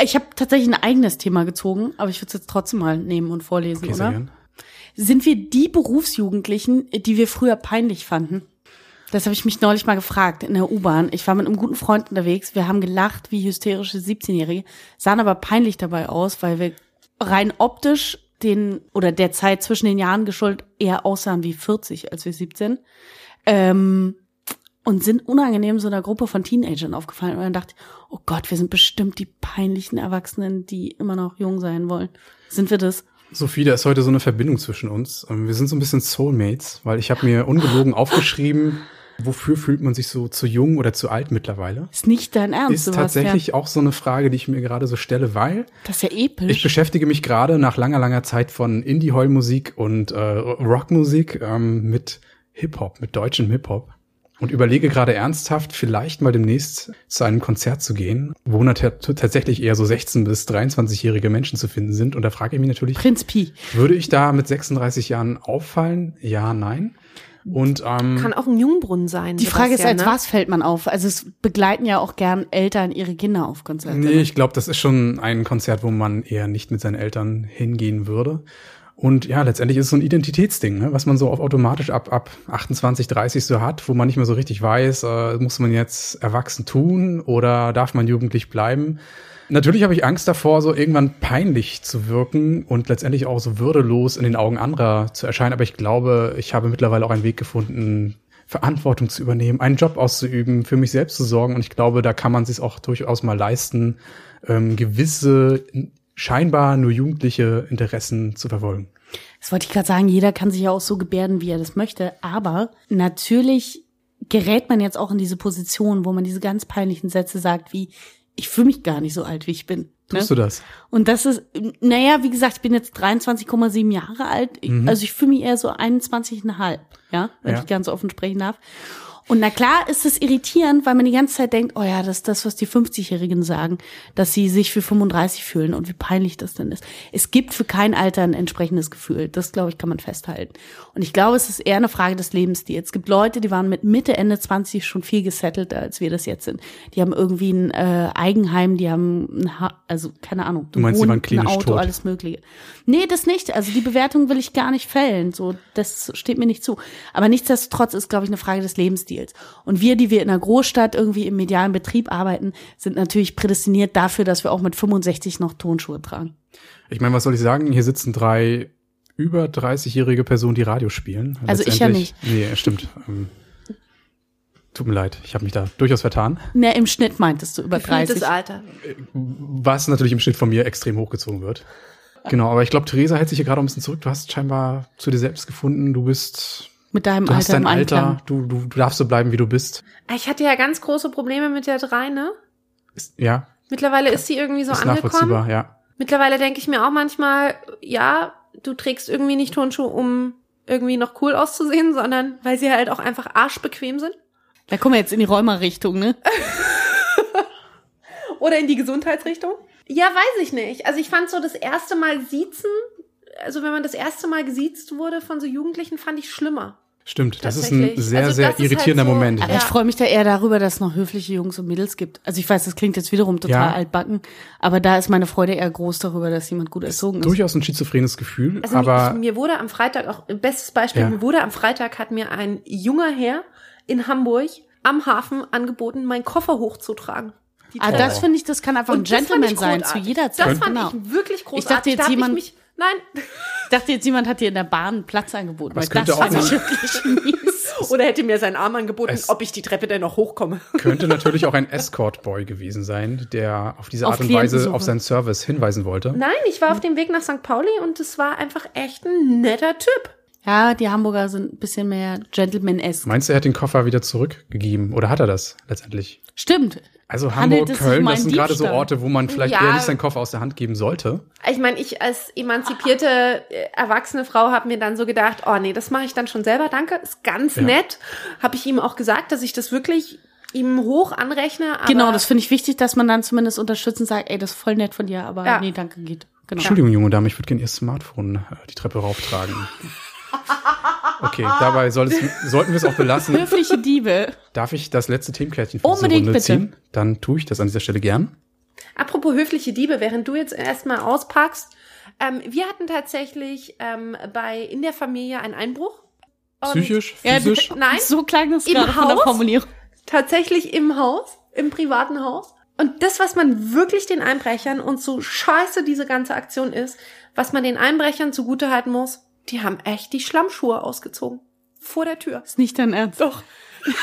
Ich habe tatsächlich ein eigenes Thema gezogen, aber ich würde es jetzt trotzdem mal nehmen und vorlesen, Okay, sehr oder? gern. Sind wir die Berufsjugendlichen, die wir früher peinlich fanden? Das habe ich mich neulich mal gefragt in der U-Bahn. Ich war mit einem guten Freund unterwegs. Wir haben gelacht wie hysterische 17-Jährige, sahen aber peinlich dabei aus, weil wir rein optisch den oder der Zeit zwischen den Jahren geschuldet eher aussahen wie 40 als wir 17. Ähm, und sind unangenehm so einer Gruppe von Teenagern aufgefallen. Und dann dachte ich, oh Gott, wir sind bestimmt die peinlichen Erwachsenen, die immer noch jung sein wollen. Sind wir das? Sophie, da ist heute so eine Verbindung zwischen uns. Ähm, Wir sind so ein bisschen Soulmates, weil ich habe mir ungelogen aufgeschrieben, wofür fühlt man sich so zu jung oder zu alt mittlerweile? Ist nicht dein Ernst, Ist Sebastian. tatsächlich auch so eine Frage, die ich mir gerade so stelle, weil Das ist ja episch. ich beschäftige mich gerade nach langer, langer Zeit von Indie-Heul-Musik und äh, Rockmusik ähm, mit Hip-Hop, mit deutschem Hip-Hop. Und überlege gerade ernsthaft, vielleicht mal demnächst zu einem Konzert zu gehen, wo tatsächlich eher so 16- bis 23-jährige Menschen zu finden sind. Und da frage ich mich natürlich, Prinz Pi. würde ich da mit 36 Jahren auffallen? Ja, nein. Und ähm, Kann auch ein Jungbrunnen sein. Die Frage ist, Sebastian, als ne? was fällt man auf? Also es begleiten ja auch gern Eltern ihre Kinder auf Konzerte. Nee, ich glaube, das ist schon ein Konzert, wo man eher nicht mit seinen Eltern hingehen würde. Und ja, letztendlich ist es so ein Identitätsding, ne? was man so auf automatisch ab, ab 28, 30 so hat, wo man nicht mehr so richtig weiß, äh, muss man jetzt erwachsen tun oder darf man jugendlich bleiben. Natürlich habe ich Angst davor, so irgendwann peinlich zu wirken und letztendlich auch so würdelos in den Augen anderer zu erscheinen. Aber ich glaube, ich habe mittlerweile auch einen Weg gefunden, Verantwortung zu übernehmen, einen Job auszuüben, für mich selbst zu sorgen. Und ich glaube, da kann man sich auch durchaus mal leisten, ähm, gewisse scheinbar nur jugendliche Interessen zu verfolgen. Das wollte ich gerade sagen, jeder kann sich ja auch so gebärden, wie er das möchte. Aber natürlich gerät man jetzt auch in diese Position, wo man diese ganz peinlichen Sätze sagt, wie, ich fühle mich gar nicht so alt, wie ich bin. Ne? Tust du das? Und das ist, naja, wie gesagt, ich bin jetzt 23,7 Jahre alt. Ich, Also ich fühle mich eher so 21,5, ja, wenn Ja. ich ganz offen sprechen darf. Und na klar ist es irritierend, weil man die ganze Zeit denkt, oh ja, das ist das, was die 50-Jährigen sagen, dass sie sich für 35 fühlen und wie peinlich das denn ist. Es gibt für kein Alter ein entsprechendes Gefühl. Das, glaube ich, kann man festhalten. Und ich glaube, es ist eher eine Frage des Lebensstils. Es gibt Leute, die waren mit Mitte, Ende 20 schon viel gesettelter, als wir das jetzt sind. Die haben irgendwie ein äh, Eigenheim, die haben, ein ha also keine Ahnung, Du meinst, die Wohnen, waren klinisch ein Auto, tot? alles Mögliche. Nee, das nicht. Also die Bewertung will ich gar nicht fällen. So, das steht mir nicht zu. Aber nichtsdestotrotz ist, glaube ich, eine Frage des Lebensstils. Und wir, die wir in einer Großstadt irgendwie im medialen Betrieb arbeiten, sind natürlich prädestiniert dafür, dass wir auch mit 65 noch Tonschuhe tragen. Ich meine, was soll ich sagen? Hier sitzen drei über 30-jährige Person, die Radio spielen. Also ich ja Letztendlich- Nee, stimmt. Ähm, tut mir leid, ich habe mich da durchaus vertan. Ne, im Schnitt meintest du über Gefühltes 30. Alter. Was natürlich im Schnitt von mir extrem hochgezogen wird. Genau, aber ich glaube, Theresa hält sich hier gerade ein bisschen zurück. Du hast scheinbar zu dir selbst gefunden. Du bist, Mit deinem du hast Alter dein im Alter. Du, du, du darfst so bleiben, wie du bist. Ich hatte ja ganz große Probleme mit der 3, ne? Ist, ja, Mittlerweile ist sie irgendwie so ist angekommen. nachvollziehbar, ja. Mittlerweile denke ich mir auch manchmal, ja, du trägst irgendwie nicht Turnschuhe, um irgendwie noch cool auszusehen, sondern weil sie halt auch einfach arschbequem sind. Da kommen wir jetzt in die Rheuma-Richtung, ne? Oder in die Gesundheitsrichtung? Ja, weiß ich nicht. Also ich fand so das erste Mal siezen, also wenn man das erste Mal gesiezt wurde von so Jugendlichen, fand ich schlimmer. Stimmt, das ist ein sehr, Also sehr halt irritierender so- Moment. Aber Ja. ich freue mich da eher darüber, dass es noch höfliche Jungs und Mädels gibt. Also ich weiß, das klingt jetzt wiederum total Ja. altbacken, aber da ist meine Freude eher groß darüber, dass jemand gut erzogen ist. Durchaus ein schizophrenes Gefühl, Also aber mir, mir wurde am Freitag auch, bestes Beispiel, Ja. mir wurde am Freitag hat mir ein junger Herr in Hamburg am Hafen angeboten, meinen Koffer hochzutragen. Die Ah, das finde ich, das kann einfach ein Und fand Gentleman ich sein, großartig. zu jeder Zeit. Das fand genau. ich wirklich großartig. dachte jetzt da jemand- ich mich, nein, Ich dachte jetzt, jemand hat dir in der Bahn einen Platz angeboten. Das das auch fand ich wirklich mies. oder hätte mir seinen Arm angeboten, Es- ob ich die Treppe denn noch hochkomme. könnte natürlich auch ein Escort-Boy gewesen sein, der auf diese Auf Art und Weise auf seinen Service hinweisen wollte. Nein, ich war auf dem Weg nach St. Pauli und es war einfach echt ein netter Typ. Ja, die Hamburger sind ein bisschen mehr Gentleman-esque. Meinst du, er hat den Koffer wieder zurückgegeben? Oder hat er das letztendlich? Stimmt. Also Hamburg, Köln, das sind gerade so? Orte, wo man vielleicht Ja. eher nicht seinen Koffer aus der Hand geben sollte. Ich meine, ich als emanzipierte äh, erwachsene Frau habe mir dann so gedacht, oh nee, das mache ich dann schon selber, danke, ist ganz Ja. nett. Habe ich ihm auch gesagt, dass ich das wirklich ihm hoch anrechne. Aber Genau, das finde ich wichtig, dass man dann zumindest unterstützend sagt, ey, das ist voll nett von dir, aber Ja. nee, danke, geht. Genau. Entschuldigung, junge Dame, ich würde gerne Ihr Smartphone äh, die Treppe rauftragen. Okay, dabei soll es, sollten wir es auch belassen. Höfliche Diebe. Darf ich das letzte Themenkärtchen für diese Unbedingt, Runde bitte. ziehen? Dann tue ich das an dieser Stelle gern. Apropos höfliche Diebe, während du jetzt erstmal auspackst, ähm, wir hatten tatsächlich ähm, bei in der Familie einen Einbruch. Und Psychisch, Ja, physisch? Nein, So klang das Im gerade von der Haus? Formulierung. tatsächlich im Haus, im privaten Haus. Und das, was man wirklich den Einbrechern und so scheiße diese ganze Aktion ist, was man den Einbrechern zugutehalten muss, die haben echt die Schlammschuhe ausgezogen. Vor der Tür. Ist nicht dein Ernst. Doch.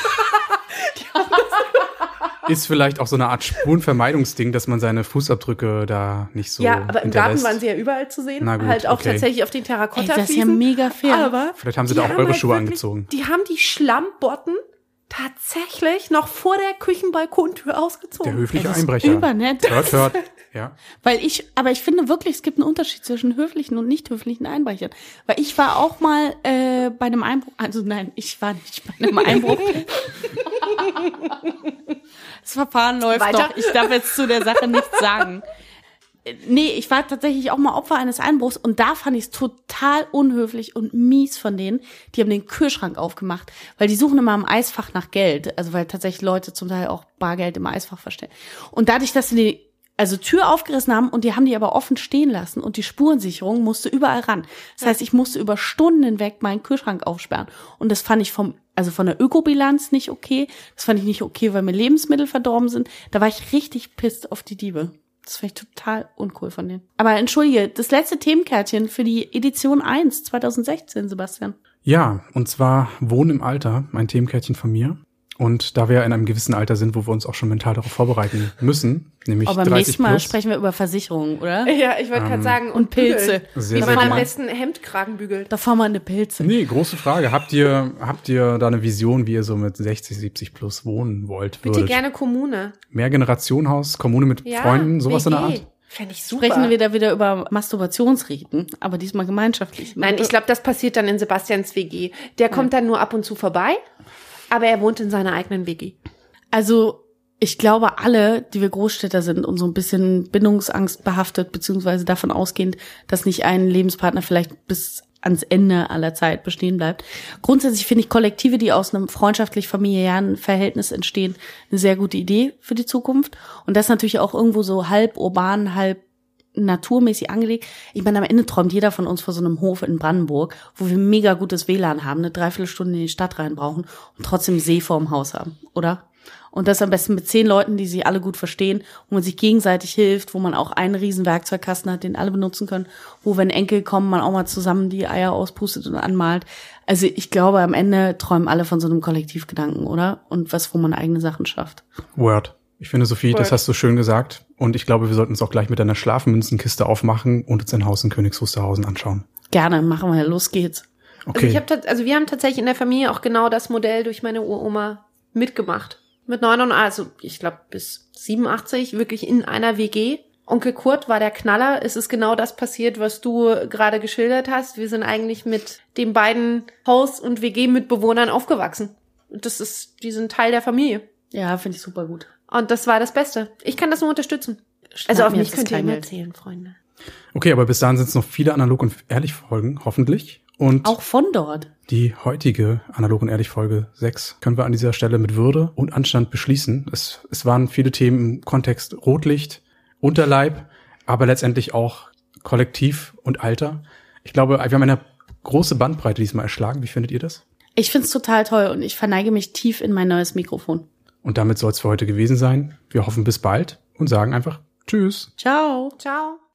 Ist vielleicht auch so eine Art Spurenvermeidungsding, dass man seine Fußabdrücke da nicht so ja, aber im Garten waren sie ja überall zu sehen. Na gut, halt auch okay. tatsächlich auf den Ey, terrakotta das ist ja mega fair. Aber Vielleicht haben sie da auch eure halt Schuhe wirklich- angezogen. Die haben die Schlammbotten tatsächlich noch vor der Küchenbalkontür Der ausgezogen. höfliche Ey, das ist Einbrecher. übernett. Hört, hört. Ja. Weil ich, aber ich finde wirklich, es gibt einen Unterschied zwischen höflichen und nicht höflichen Einbrechern. Weil ich war auch mal äh, bei einem Einbruch, also nein, ich war nicht bei einem Einbruch. das Verfahren läuft Weiter? noch. Ich darf jetzt zu der Sache nichts sagen. Äh, Nee, ich war tatsächlich auch mal Opfer eines Einbruchs und da fand ich es total unhöflich und mies von denen. Die haben den Kühlschrank aufgemacht, weil die suchen immer im Eisfach nach Geld. Also weil tatsächlich Leute zum Teil auch Bargeld im Eisfach verstellen. Und dadurch, dass sie die also Tür aufgerissen haben und die haben die aber offen stehen lassen und die Spurensicherung musste überall ran. Das heißt, ich musste über Stunden hinweg meinen Kühlschrank aufsperren und das fand ich vom also von der Ökobilanz nicht okay. Das fand ich nicht okay, weil mir Lebensmittel verdorben sind. Da war ich richtig pisst auf die Diebe. Das fand ich total uncool von denen. Aber entschuldige, das letzte Themenkärtchen für die Edition 1 2016, Sebastian. Ja, und zwar Wohnen im Alter, ein Themenkärtchen von mir. Und da wir ja in einem gewissen Alter sind, wo wir uns auch schon mental darauf vorbereiten müssen, nämlich Aber beim 30 nächsten Mal plus. sprechen wir über Versicherungen, oder? Ja, ich wollte gerade sagen. Und Pilze. Sehr, Wie sehr man am besten Hemdkragen bügelt. Da fahren wir eine Pilze. Nee, große Frage. Habt ihr, habt ihr da eine Vision, wie ihr so mit 60, 70 plus wohnen wollt? Bitte würdet? gerne Kommune. Mehrgenerationenhaus, Kommune mit Ja, Freunden, sowas in der WG. Art? Fände ich super. Sprechen wir da wieder über Masturbationsriten, aber diesmal gemeinschaftlich. Nein, ich glaube, das passiert dann in Sebastians WG. Der kommt dann nur ab und zu vorbei, aber er wohnt in seiner eigenen WG. Also, ich glaube, alle, die wir Großstädter sind und so ein bisschen Bindungsangst behaftet, beziehungsweise davon ausgehend, dass nicht ein Lebenspartner vielleicht bis ans Ende aller Zeit bestehen bleibt. Grundsätzlich finde ich Kollektive, die aus einem freundschaftlich-familiären Verhältnis entstehen, eine sehr gute Idee für die Zukunft. Und das natürlich auch irgendwo so halb urban, halb naturmäßig angelegt. Ich meine, am Ende träumt jeder von uns vor so einem Hof in Brandenburg, wo wir mega gutes WLAN haben, eine Dreiviertelstunde in die Stadt rein brauchen und trotzdem See vorm Haus haben, oder? Und das am besten mit zehn Leuten, die sich alle gut verstehen, wo man sich gegenseitig hilft, wo man auch einen riesen Werkzeugkasten hat, den alle benutzen können, wo wenn Enkel kommen, man auch mal zusammen die Eier auspustet und anmalt. Also ich glaube, am Ende träumen alle von so einem Kollektivgedanken, oder? Und was, wo man eigene Sachen schafft. Word. Ich finde, Sophie, das Word. hast du schön gesagt. Und ich glaube, wir sollten uns auch gleich mit einer Schlafmünzenkiste aufmachen und uns ein Haus in Königs Wusterhausen anschauen. Gerne, machen wir, los geht's. Okay. Also, ich hab, also wir haben tatsächlich in der Familie auch genau das Modell durch meine Uroma mitgemacht. Mit 9 also ich glaube bis 87 wirklich in einer WG. Onkel Kurt war der Knaller. Es ist genau das passiert, was du gerade geschildert hast. Wir sind eigentlich mit den beiden Haus- und WG-Mitbewohnern aufgewachsen. Und das ist, die sind Teil der Familie. Ja, finde ich super gut. Und das war das Beste. Ich kann das nur unterstützen. Schneid Also auf mich könnt ihr immer erzählen, Freunde. okay, aber bis dahin sind es noch viele analog und ehrlich Folgen, hoffentlich. Und Auch von dort. die heutige analog und ehrlich Folge 6 können wir an dieser Stelle mit Würde und Anstand beschließen. Es, es waren viele Themen im Kontext Rotlicht, Unterleib, aber letztendlich auch Kollektiv und Alter. Ich glaube, wir haben eine große Bandbreite diesmal erschlagen. Wie findet ihr das? Ich find's total toll und ich verneige mich tief in mein neues Mikrofon. Und damit soll es für heute gewesen sein. Wir hoffen bis bald und sagen einfach Tschüss. Ciao. Ciao.